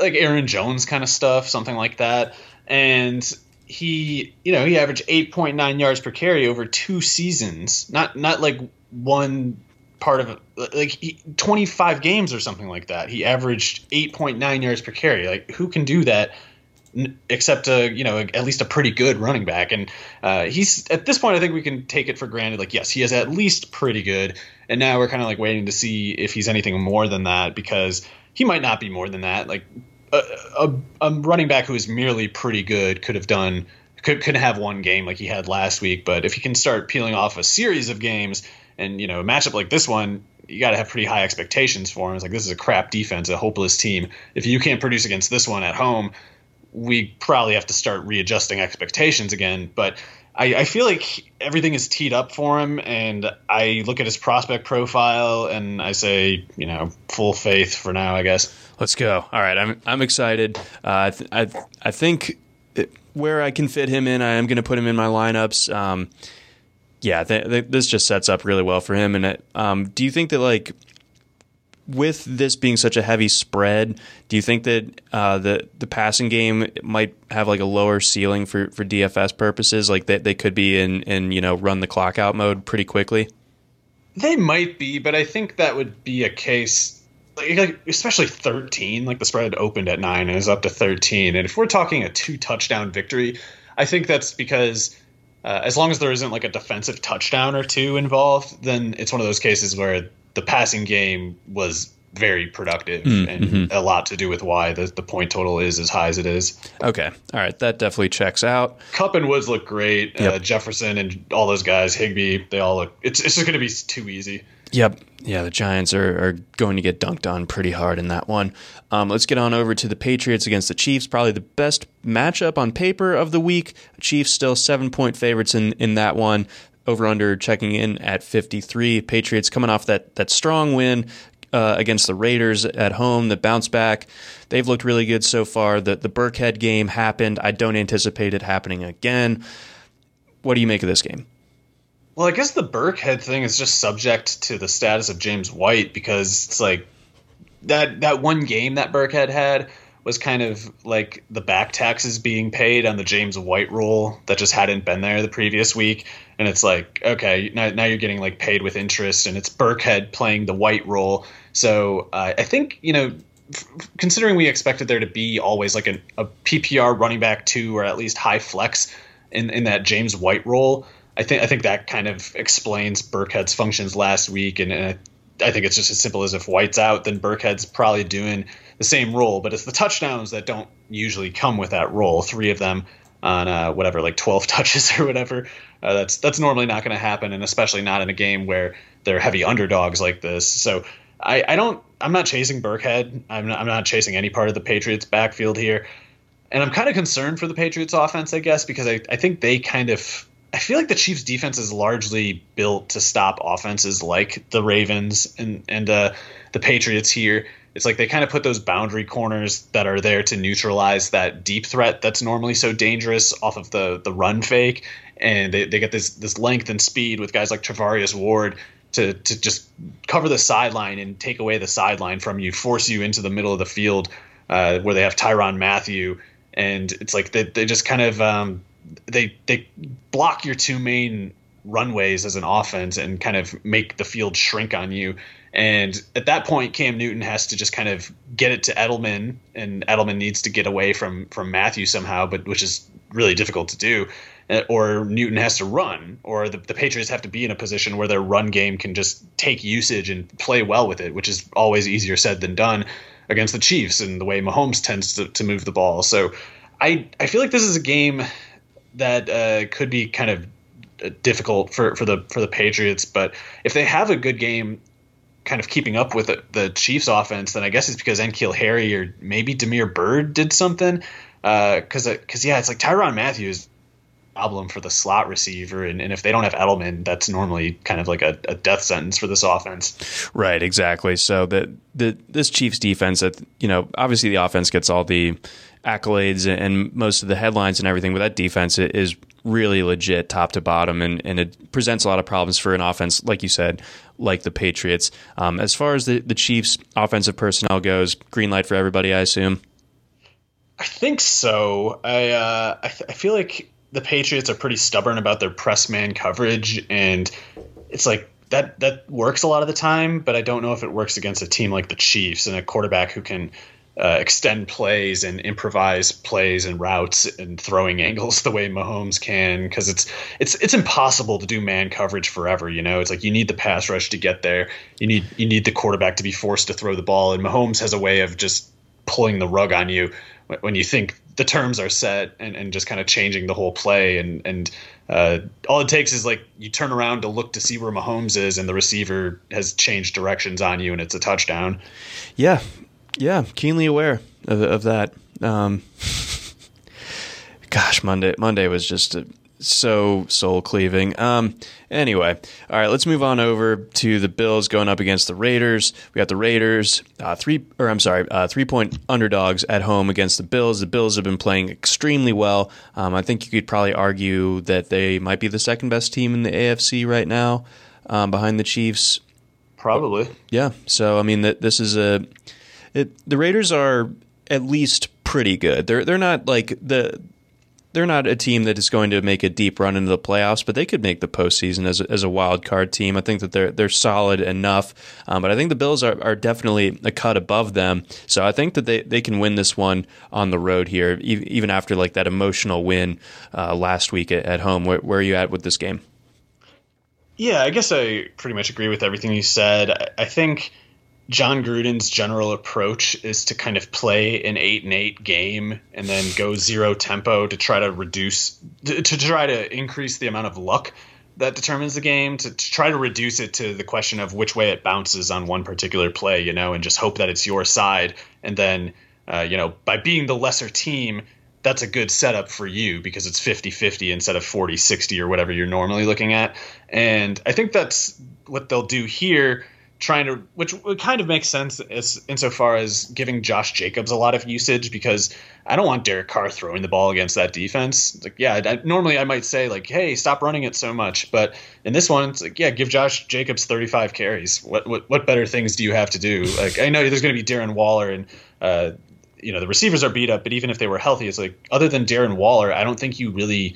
like Aaron Jones kind of stuff, something like that. And he, you know, he averaged 8.9 yards per carry over two seasons. Not not like one part of like 25 games or something like that. He averaged 8.9 yards per carry. Like who can do that? Except a you know at least a pretty good running back. And uh, he's at this point, I think we can take it for granted. Like yes, he is at least pretty good. And now we're kind of like waiting to see if he's anything more than that because he might not be more than that. Like a, a, a running back who is merely pretty good could have done could could have one game like he had last week. But if he can start peeling off a series of games and you know a matchup like this one you got to have pretty high expectations for him. It's like this is a crap defense, a hopeless team. If you can't produce against this one at home, we probably have to start readjusting expectations again. But I, I, feel like everything is teed up for him, and I look at his prospect profile and I say, you know, full faith for now. I guess. Let's go. All right, I'm I'm excited. Uh, I th- I, I think it, where I can fit him in, I am going to put him in my lineups. Um, yeah, th- th- this just sets up really well for him. And it, um, do you think that like with this being such a heavy spread, do you think that uh, the the passing game might have like a lower ceiling for, for DFS purposes? Like they, they could be in in you know run the clock out mode pretty quickly. They might be, but I think that would be a case, like, especially thirteen. Like the spread opened at nine and is up to thirteen, and if we're talking a two touchdown victory, I think that's because. Uh, as long as there isn't like a defensive touchdown or two involved, then it's one of those cases where the passing game was very productive mm, and mm-hmm. a lot to do with why the, the point total is as high as it is. Okay. All right. That definitely checks out. Kupp and Woods look great. Yep. Uh, Jefferson and all those guys, Higbee, they all look, it's, it's just going to be too easy. Yep. Yeah, the Giants are, are going to get dunked on pretty hard in that one. Um, let's get on over to the Patriots against the Chiefs. Probably the best matchup on paper of the week. Chiefs still seven point favorites in, in that one over under checking in at 53. Patriots coming off that that strong win uh, against the Raiders at home, the bounce back. They've looked really good so far. The the Burkhead game happened. I don't anticipate it happening again. What do you make of this game? Well, I guess the Burkhead thing is just subject to the status of James White because it's like that that one game that Burkhead had was kind of like the back taxes being paid on the James White rule that just hadn't been there the previous week. And it's like, okay, now, now you're getting like paid with interest, and it's Burkhead playing the White role. So uh, I think, you know, f- considering we expected there to be always like an, a PPR running back two or at least high flex in, in that James White role, I think I think that kind of explains Burkhead's functions last week, and, and I think it's just as simple as if White's out, then Burkhead's probably doing the same role, but it's the touchdowns that don't usually come with that role. Three of them on uh, whatever, like 12 touches or whatever. Uh, that's that's normally not going to happen, and especially not in a game where they're heavy underdogs like this. So I, I don't. I'm not chasing Burkhead. I'm not, I'm not chasing any part of the Patriots' backfield here, and I'm kind of concerned for the Patriots' offense, I guess, because I, I think they kind of. I feel like the Chiefs' defense is largely built to stop offenses like the Ravens and and uh, the Patriots here it's like they kind of put those boundary corners that are there to neutralize that deep threat that's normally so dangerous off of the the run fake and they, they get this this length and speed with guys like Charvarius Ward to to just cover the sideline and take away the sideline from you, force you into the middle of the field uh, where they have Tyrann Mathieu, and it's like they they just kind of um, they they block your two main runways as an offense and kind of make the field shrink on you. And at that point, Cam Newton has to just kind of get it to Edelman, and Edelman needs to get away from from Mathieu somehow, but which is really difficult to do. Uh, or Newton has to run, or the, the Patriots have to be in a position where their run game can just take usage and play well with it, which is always easier said than done against the Chiefs and the way Mahomes tends to, to move the ball. So I I feel like this is a game that uh, could be kind of uh, difficult for, for the for the Patriots, but if they have a good game kind of keeping up with the, the Chiefs offense, then I guess it's because N'Keal Harry or maybe Damiere Byrd did something. Because, uh, because yeah, it's like Tyrann Mathieu's problem for the slot receiver. And, and if they don't have Edelman, that's normally kind of like a, a, death sentence for this offense. Right, exactly. So the, the this Chiefs defense, that you know, obviously the offense gets all the accolades and most of the headlines and everything, but that defense is really legit top to bottom, and, and it presents a lot of problems for an offense, like you said, like the Patriots. Um, as far as the, the Chiefs' offensive personnel goes, green light for everybody, I assume. I think so. I uh, I, th- I feel like the Patriots are pretty stubborn about their press man coverage, and it's like that that works a lot of the time, but I don't know if it works against a team like the Chiefs and a quarterback who can uh, extend plays and improvise plays and routes and throwing angles the way Mahomes can because it's it's it's impossible to do man coverage forever. You know, it's like you need the pass rush to get there. You need you need the quarterback to be forced to throw the ball, and Mahomes has a way of just pulling the rug on you when you think the terms are set and, and just kind of changing the whole play and and uh, all it takes is like you turn around to look to see where Mahomes is and the receiver has changed directions on you and it's a touchdown. Yeah, yeah, keenly aware of, of that. Um, gosh, Monday Monday was just a so soul cleaving. Um, anyway, all right, let's move on over to the Bills going up against the Raiders. We got the Raiders uh, three, or I'm sorry, uh, three point underdogs at home against the Bills. The Bills have been playing extremely well. Um, I think you could probably argue that they might be the second best team in the AFC right now, um, behind the Chiefs. Probably, yeah. So I mean, that this is a it, the Raiders are at least pretty good. They're they're not like the they're not a team that is going to make a deep run into the playoffs, but they could make the postseason as a, as a wild card team. I think that they're they're solid enough, um, but I think the Bills are, are definitely a cut above them. So I think that they, they can win this one on the road here, even after like that emotional win uh, last week at, at home. Where, where, are you at with this game? Yeah, I guess I pretty much agree with everything you said. I, I think Jon Gruden's general approach is to kind of play an eight and eight game and then go zero tempo to try to reduce to, to try to increase the amount of luck that determines the game to, to, try to reduce it to the question of which way it bounces on one particular play, you know, and just hope that it's your side. And then, uh, you know, by being the lesser team, that's a good setup for you because it's 50 50 instead of 40 60 or whatever you're normally looking at. And I think that's what they'll do here trying to, which kind of makes sense as, insofar as giving Josh Jacobs a lot of usage because I don't want Derek Carr throwing the ball against that defense. Like, yeah, I, normally I might say like, hey, stop running it so much, but in this one, it's like, yeah, give Josh Jacobs 35 carries. What what what better things do you have to do? Like, I know there's going to be Darren Waller and. Uh, you know the receivers are beat up, but even if they were healthy, it's like other than Darren Waller, I don't think you really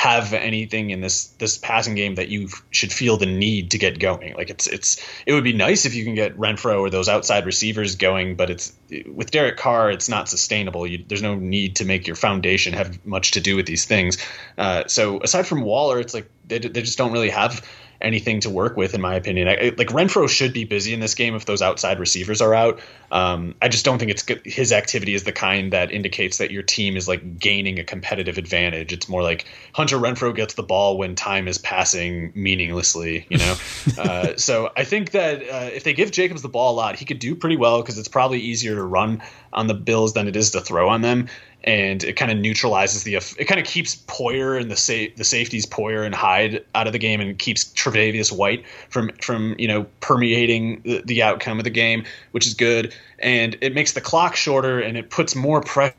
have anything in this this passing game that you should feel the need to get going. Like it's it's it would be nice if you can get Renfrow or those outside receivers going, but it's with Derek Carr, it's not sustainable. You, there's no need to make your foundation have much to do with these things. Uh, so aside from Waller, it's like they, they just don't really have anything to work with, in my opinion. I, like Renfrow should be busy in this game if those outside receivers are out. Um, I just don't think it's good. his activity is the kind that indicates that your team is like gaining a competitive advantage. It's more like Hunter Renfrow gets the ball when time is passing meaninglessly, you know. uh, so I think that uh, if they give Jacobs the ball a lot, he could do pretty well because it's probably easier to run on the Bills than it is to throw on them and it kind of neutralizes the it kind of keeps Poyer and the sa- the safeties Poyer and Hyde out of the game and keeps Tre'Davious White from from you know permeating the, the outcome of the game, which is good. And it makes the clock shorter and it puts more pressure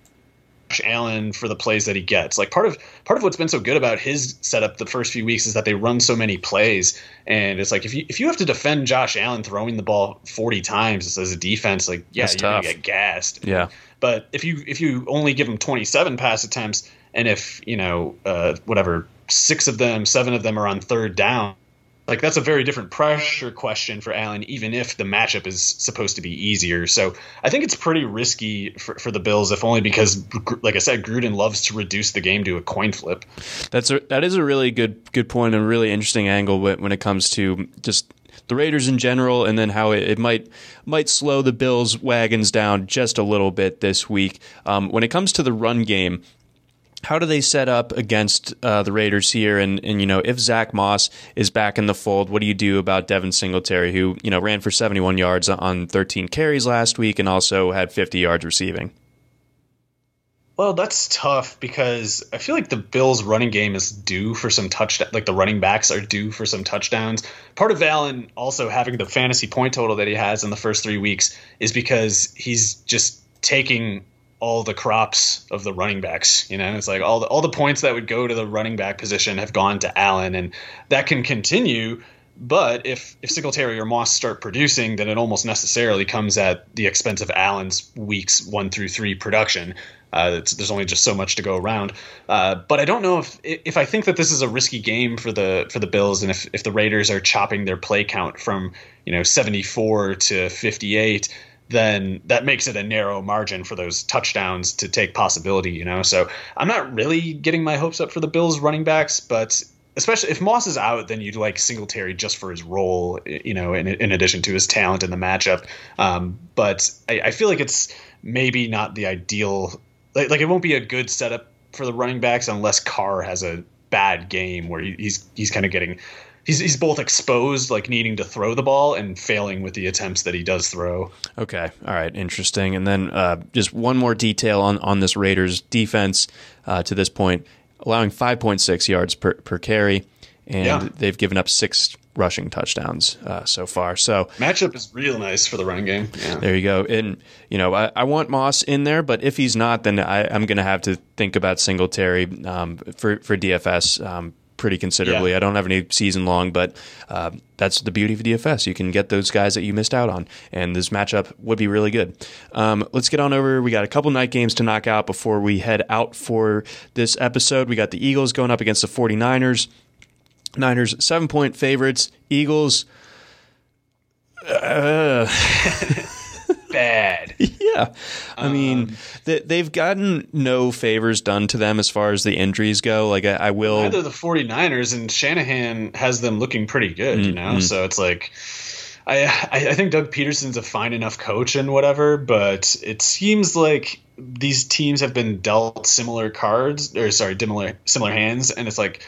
Allen for the plays that he gets. Like part of part of what's been so good about his setup the first few weeks is that they run so many plays, and it's like if you if you have to defend Josh Allen throwing the ball forty times as a defense, like yeah, That's you're tough. gonna get gassed. Yeah. But if you if you only give him twenty seven pass attempts, and if you know uh, whatever six of them, seven of them are on third down. Like that's a very different pressure question for Allen, even if the matchup is supposed to be easier. So I think it's pretty risky for, for the Bills, if only because, like I said, Gruden loves to reduce the game to a coin flip. That's a, that is a really good good point and a really interesting angle when, it comes to just the Raiders in general, and then how it, it might might slow the Bills wagons down just a little bit this week. Um, when it comes to the run game, how do they set up against uh, the Raiders here? And, and you know, if Zach Moss is back in the fold, what do you do about Devin Singletary, who you know ran for 71 yards on 13 carries last week and also had 50 yards receiving? Well, that's tough because I feel like the Bills' running game is due for some touchdown. Like the running backs are due for some touchdowns. Part of Allen also having the fantasy point total that he has in the first three weeks is because he's just taking all the crops of the running backs. You know, it's like all the all the points that would go to the running back position have gone to Allen, and that can continue. But if if Singletary or Moss start producing, then it almost necessarily comes at the expense of Allen's weeks one through three production. Uh, there's only just so much to go around. Uh, but I don't know if if I think that this is a risky game for the for the Bills, and if if the Raiders are chopping their play count from you know 74 to 58 then that makes it a narrow margin for those touchdowns to take possibility, you know. So I'm not really getting my hopes up for the Bills running backs, but especially if Moss is out, then you'd like Singletary just for his role, you know, in, in addition to his talent in the matchup. Um, but I, I feel like it's maybe not the ideal, like, like it won't be a good setup for the running backs unless Carr has a bad game where he, he's he's kind of getting he's he's both exposed, like needing to throw the ball, and failing with the attempts that he does throw. Okay, all right, interesting. And then uh, just one more detail on on this Raiders defense uh, to this point, allowing five point six yards per per carry, and Yeah. they've given up six rushing touchdowns uh, so far. So Matchup is real nice for the running game. Yeah. there you go. And you know, I, I want Moss in there, but if he's not, then I, I'm going to have to think about Singletary um, for for DFS. Um, Pretty considerably. Yeah. I don't have any season long, but uh, that's the beauty of DFS. You can get those guys that you missed out on, and this matchup would be really good. Um, let's get on over. We got a couple night games to knock out before we head out for this episode. We got the Eagles going up against the 49ers. Niners, seven point favorites. Eagles, Bad. Yeah, I Um, mean they, they've gotten no favors done to them as far as the injuries go. Like I, I will, Either the 49ers and Shanahan has them looking pretty good, you know? So it's like I, I I think Doug Pederson's a fine enough coach and whatever, but it seems like these teams have been dealt similar cards or sorry, similar similar hands and it's like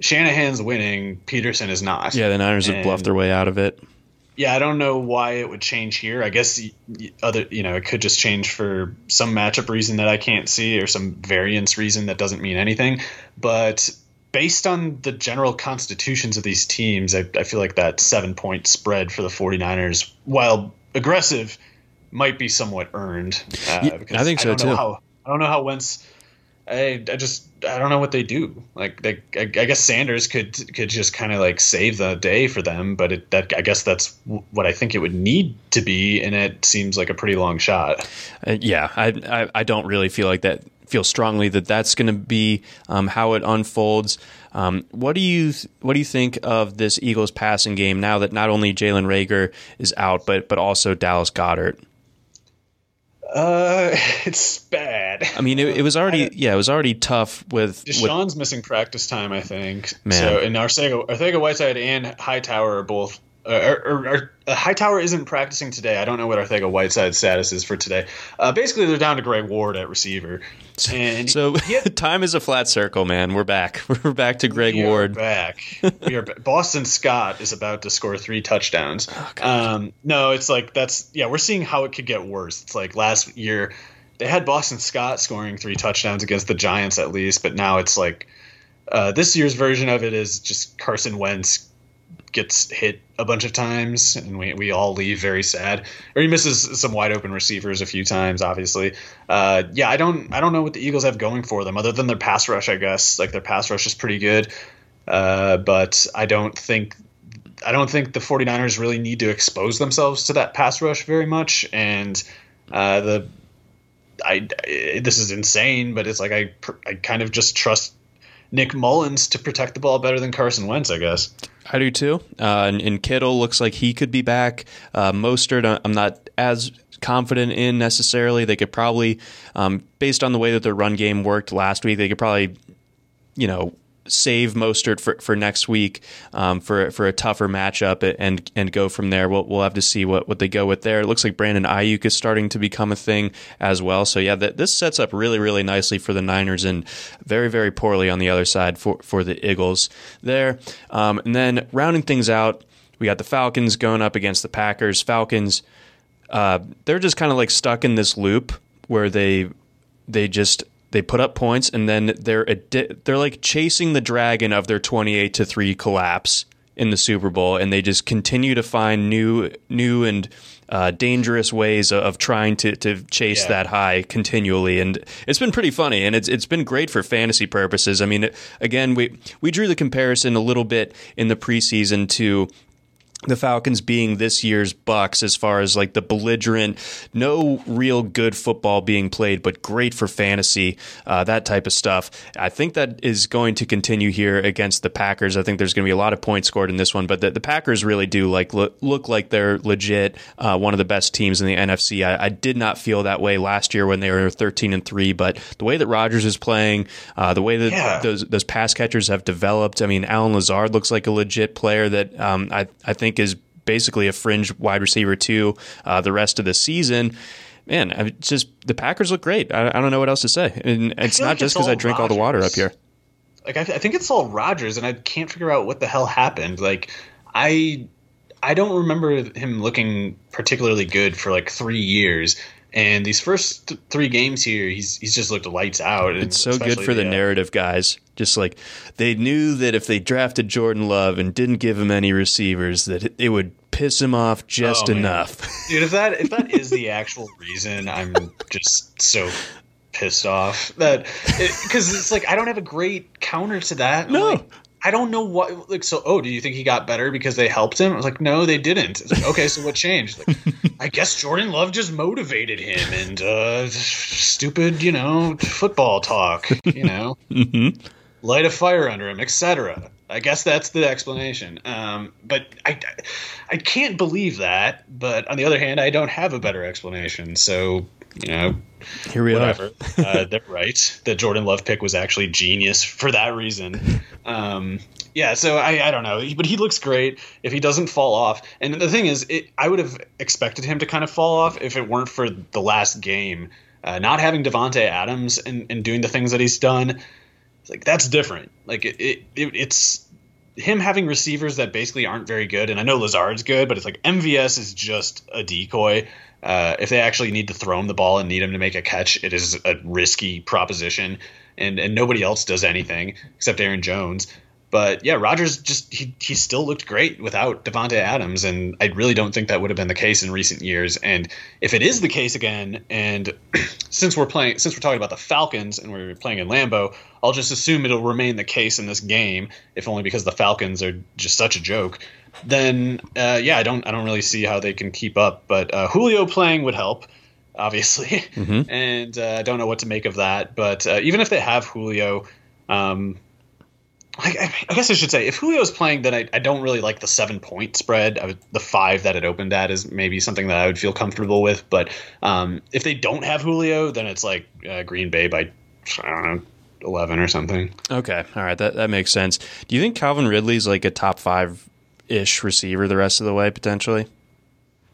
Shanahan's winning, Peterson is not. yeah, the Niners have bluffed their way out of it. Yeah, I don't know why it would change here. I guess other, you know, it could just change for some matchup reason that I can't see or some variance reason that doesn't mean anything. But based on the general constitutions of these teams, I, I feel like that seven point spread for the 49ers, while aggressive, might be somewhat earned. Uh, Yeah, I think so, don't know too. How, I don't know how Wentz. I, I just I don't know what they do. Like they, I, I guess Sanders could could just kind of like save the day for them, but it, that I guess that's what I think it would need to be, and it seems like a pretty long shot. Uh, yeah, I, I I don't really feel like that. Feel strongly that that's going to be um, how it unfolds. Um, what do you what do you think of this Eagles passing game now that not only Jalen Reagor is out, but but also Dallas Goedert? Uh, it's bad. I mean, it, it was already yeah, it was already tough with, with DeSean's missing practice time, I think. Man. So, and Arcega, Arcega Whiteside and Hightower are both. Uh, or, or, or, uh, Hightower isn't practicing today. I don't know what Arcega Whiteside's status is for today. Uh, basically, they're down to Greg Ward at receiver, and so had- time is a flat circle, man. We're back. We're back to Greg We Ward. back. We are Boston Scott is about to score three touchdowns. Oh, um, no, it's like that's yeah. We're seeing how it could get worse. It's like last year they had Boston Scott scoring three touchdowns against the Giants at least, but now it's like uh, this year's version of it is just Carson Wentz gets hit a bunch of times, and we, we all leave very sad. Or he misses some wide open receivers a few times, obviously. Uh, yeah, I don't I don't know what the Eagles have going for them other than their pass rush. I guess like their pass rush is pretty good, uh, but I don't think I don't think the 49ers really need to expose themselves to that pass rush very much, and uh, the I this is insane, but it's like I I kind of just trust Nick Mullens to protect the ball better than Carson Wentz, I guess. I do too. Uh, and, and, Kittle looks like he could be back. Uh, Mostert, uh, I'm not as confident in necessarily. They could probably, um, based on the way that their run game worked last week, they could probably, you know, save Mostert for, for next week um, for for a tougher matchup and and go from there. We'll we'll have to see what, what they go with there. It looks like Brandon Aiyuk is starting to become a thing as well. So yeah, that, this sets up really really nicely for the Niners and very very poorly on the other side for for the Eagles there. Um, and then rounding things out, we got the Falcons going up against the Packers. Falcons, uh, they're just kind of like stuck in this loop where they they just they put up points, and then they're they're like chasing the dragon of their twenty eight to three collapse in the Super Bowl, and they just continue to find new new and uh, dangerous ways of trying to, to chase yeah. that high continually, and it's been pretty funny, and it's it's been great for fantasy purposes. I mean, again, we we drew the comparison a little bit in the preseason to the Falcons being this year's Bucks as far as like the belligerent, no real good football being played, but great for fantasy, uh, that type of stuff. I think that is going to continue here against the Packers. I think there's going to be a lot of points scored in this one, but the, the Packers really do like look, look like they're legit uh, one of the best teams in the NFC. I, I, did not feel that way last year when they were 13 and three, but the way that Rodgers is playing, uh, the way that yeah. those those pass catchers have developed. I mean, Allen Lazard looks like a legit player that um, I I think is basically a fringe wide receiver too uh, the rest of the season. Man, it's just the Packers look great. I, I don't know what else to say, and it's not like just because I drink Rodgers. all the water up here. Like I, I think it's all Rodgers, and I can't figure out what the hell happened. Like I I don't remember him looking particularly good for like three years. And these first th- three games here, he's he's just looked lights out. It's so good for the, the uh, narrative guys. Just like they knew that if they drafted Jordan Love and didn't give him any receivers, that it, it would piss him off just oh, enough. Dude, if that if that is the actual reason, I'm just so pissed off that because it, it's like I don't have a great counter to that. No, like, I don't know what like so. Oh, do you think he got better because they helped him? I was like, no, they didn't. It's like, okay, so what changed? Like, I guess Jordan Love just motivated him and uh, stupid, you know, football talk. You know, mm-hmm. light a fire under him, etc. I guess that's the explanation. Um, but I, I can't believe that. But on the other hand, I don't have a better explanation. So you know, here we whatever. are. uh, they're right. The Jordan Love pick was actually genius for that reason. Um, yeah, so I, I don't know, but he looks great if he doesn't fall off. And the thing is, it, I would have expected him to kind of fall off if it weren't for the last game. Uh, not having Davante Adams and, and doing the things that he's done, like that's different. Like it, it, it, it's him having receivers that basically aren't very good. And I know Lazard's good, but it's like MVS is just a decoy. Uh, if they actually need to throw him the ball and need him to make a catch, it is a risky proposition, and and nobody else does anything except Aaron Jones. But yeah, Rodgers just he he still looked great without Davante Adams, and I really don't think that would have been the case in recent years. And if it is the case again, and since we're playing since we're talking about the Falcons and we're playing in Lambeau, I'll just assume it'll remain the case in this game, if only because the Falcons are just such a joke. Then uh, yeah, I don't I don't really see how they can keep up. But uh, Julio playing would help obviously. Mm-hmm. and uh, I don't know what to make of that. But uh, even if they have Julio, um, I, I, guess I should say if Julio's playing, then I, I don't really like the seven point spread. Would, the five that it opened at is maybe something that I would feel comfortable with. But um, if they don't have Julio, then it's like uh, Green Bay by I don't know eleven or something. Okay, all right, that that makes sense. Do you think Calvin Ridley's like a top five ish receiver the rest of the way potentially?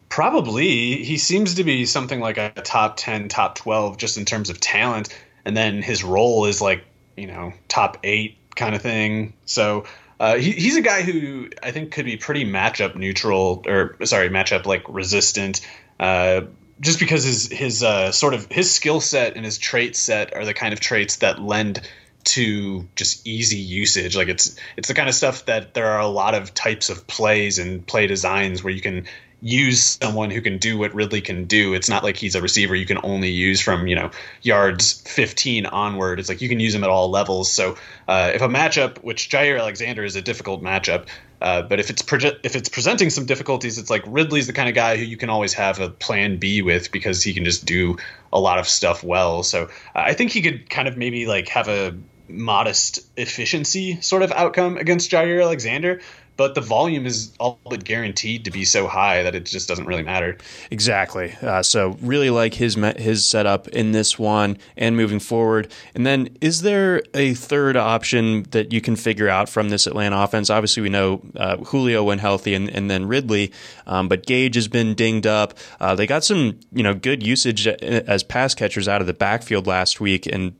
Probably. He seems to be something like a top ten, top twelve, just in terms of talent. And then his role is like you know top eight kind of thing. So uh, he, he's a guy who I think could be pretty matchup neutral, or sorry, matchup like resistant. Uh, just because his his uh, sort of his skill set and his trait set are the kind of traits that lend to just easy usage. Like it's it's the kind of stuff that there are a lot of types of plays and play designs where you can use someone who can do what Ridley can do. It's not like he's a receiver you can only use from you know yards 15 onward. It's like you can use him at all levels. So uh, if a matchup, which Jaire Alexander is a difficult matchup, uh, but if it's pre- if it's presenting some difficulties, it's like Ridley's the kind of guy who you can always have a plan B with because he can just do a lot of stuff well. So uh, I think he could kind of maybe like have a modest efficiency sort of outcome against Jaire Alexander but the volume is all but guaranteed to be so high that it just doesn't really matter. Exactly. Uh, so really like his his setup in this one and moving forward. And then is there a third option that you can figure out from this Atlanta offense? Obviously, we know uh, Julio went healthy, and, and then Ridley, um, but Gage has been dinged up. Uh, they got some you know good usage as pass catchers out of the backfield last week, and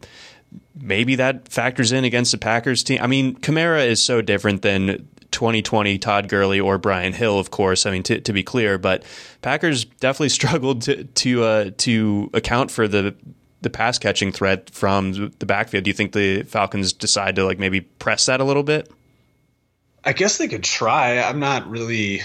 maybe that factors in against the Packers team. I mean, Kamara is so different than 2020 Todd Gurley or Brian Hill, of course. I mean, to, to be clear, but Packers definitely struggled to to uh, to account for the the pass catching threat from the backfield. Do you think the Falcons decide to like maybe press that a little bit? I guess they could try. I'm not really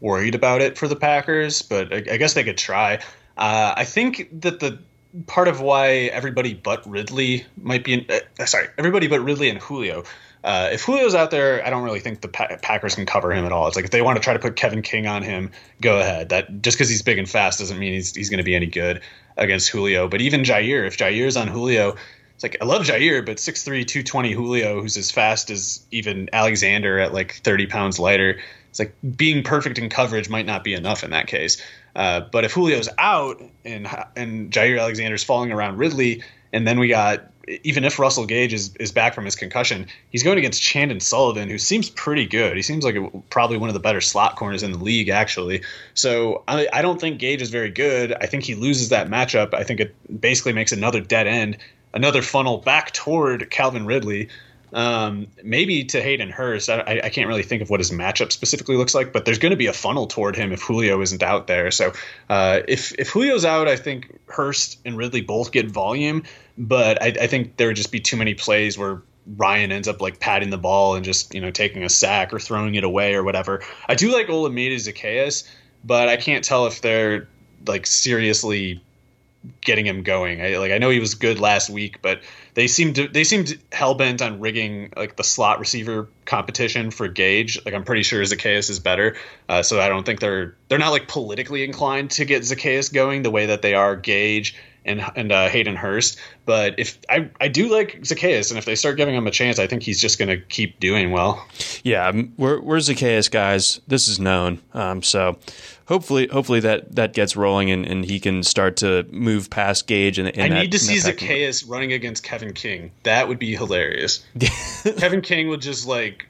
worried about it for the Packers, but I, I guess they could try. Uh, I think that the part of why everybody but Ridley might be in, uh, sorry, everybody but Ridley and Julio uh, if Julio's out there, I don't really think the pa- Packers can cover him at all. It's like if they want to try to put Kevin King on him, go ahead. That just because he's big and fast doesn't mean he's he's going to be any good against Julio. But even Jaire, if Jaire's on Julio, it's like I love Jaire, but 6'3", 220 Julio, who's as fast as even Alexander at like 30 pounds lighter. It's like being perfect in coverage might not be enough in that case. Uh, but if Julio's out and and Jaire Alexander's falling around Ridley, and then we got even if Russell Gage is, is back from his concussion, he's going against Chandon Sullivan, who seems pretty good. He seems like a, probably one of the better slot corners in the league, actually. So I, I don't think Gage is very good. I think he loses that matchup. I think it basically makes another dead end, another funnel back toward Calvin Ridley. Um, maybe to Hayden Hurst. I, I, can't really think of what his matchup specifically looks like, but there's going to be a funnel toward him if Julio isn't out there. So uh, if if Julio's out, I think Hurst and Ridley both get volume, but I, I think there would just be too many plays where Ryan ends up like patting the ball and just you know taking a sack or throwing it away or whatever. I do like Olamide Zaccheaus, but I can't tell if they're like seriously getting him going. I like I know he was good last week, but they seemed to they seemed hell bent on rigging like the slot receiver competition for Gage. Like I'm pretty sure Zaccheaus is better, uh, so I don't think they're they're not like politically inclined to get Zaccheaus going the way that they are Gage and and uh, Hayden Hurst. But if I I do like Zaccheaus, and if they start giving him a chance, I think he's just going to keep doing well. Yeah, we're we're Zaccheaus guys. This is known. Um, so hopefully hopefully that that gets rolling and, and he can start to move past Gage. And, I need to see Zaccheaus running against Kevin King. That would be hilarious. Kevin King would just like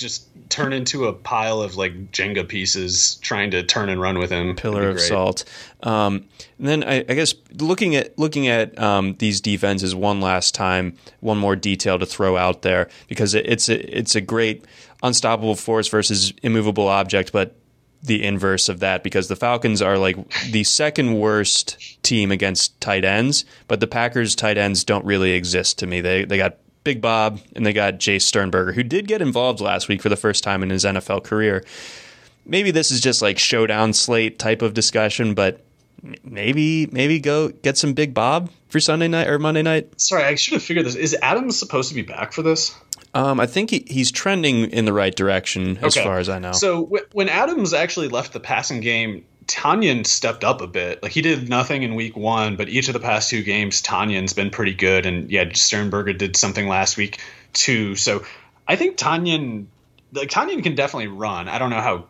just turn into a pile of like Jenga pieces trying to turn and run with him. Pillar of salt. Um, and then I, I, guess looking at looking at um, these defenses one last time, one more detail to throw out there because it, it's a it's a great unstoppable force versus immovable object, but the inverse of that because the Falcons are like the second worst team against tight ends, but the Packers tight ends don't really exist to me. They they got Big Bob and they got Jace Sternberger, who did get involved last week for the first time in his NFL career. Maybe this is just like showdown slate type of discussion, but maybe maybe go get some Big Bob for Sunday night or Monday night. Sorry, I should have figured this. Is Adams supposed to be back for this? Um, I think he, he's trending in the right direction as okay. far as I know. So w- when Adams actually left the passing game, Tonyan stepped up a bit. Like he did nothing in week one, but each of the past two games, Tonyan's been pretty good. And yeah, Sternberger did something last week too. So I think Tonyan, like Tonyan can definitely run. I don't know how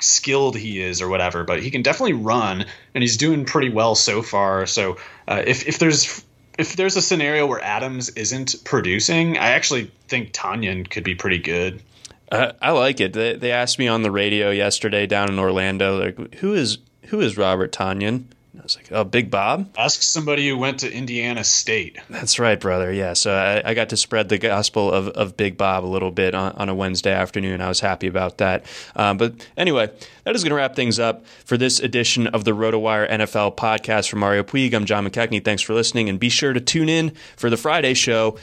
skilled he is or whatever, but he can definitely run, and he's doing pretty well so far. So uh, if if there's if there's a scenario where Adams isn't producing, I actually think Tonyan could be pretty good. Uh, I like it. They, they, asked me on the radio yesterday down in Orlando, like, who is who is Robert Tonyan? I was like, oh, Big Bob? Ask somebody who went to Indiana State. That's right, brother. Yeah. So I, I got to spread the gospel of, of Big Bob a little bit on, on a Wednesday afternoon. I was happy about that. Um, but anyway, that is going to wrap things up for this edition of the RotoWire NFL podcast from Mario Puig. I'm John McKechnie. Thanks for listening. And be sure to tune in for the Friday show,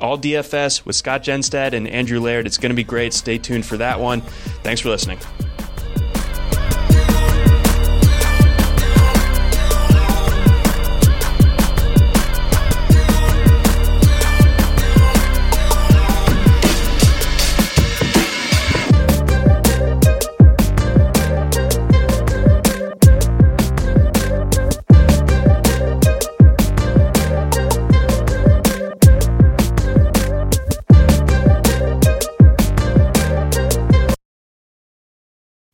all DFS with Scott Jenstad and Andrew Laird. It's going to be great. Stay tuned for that one. Thanks for listening.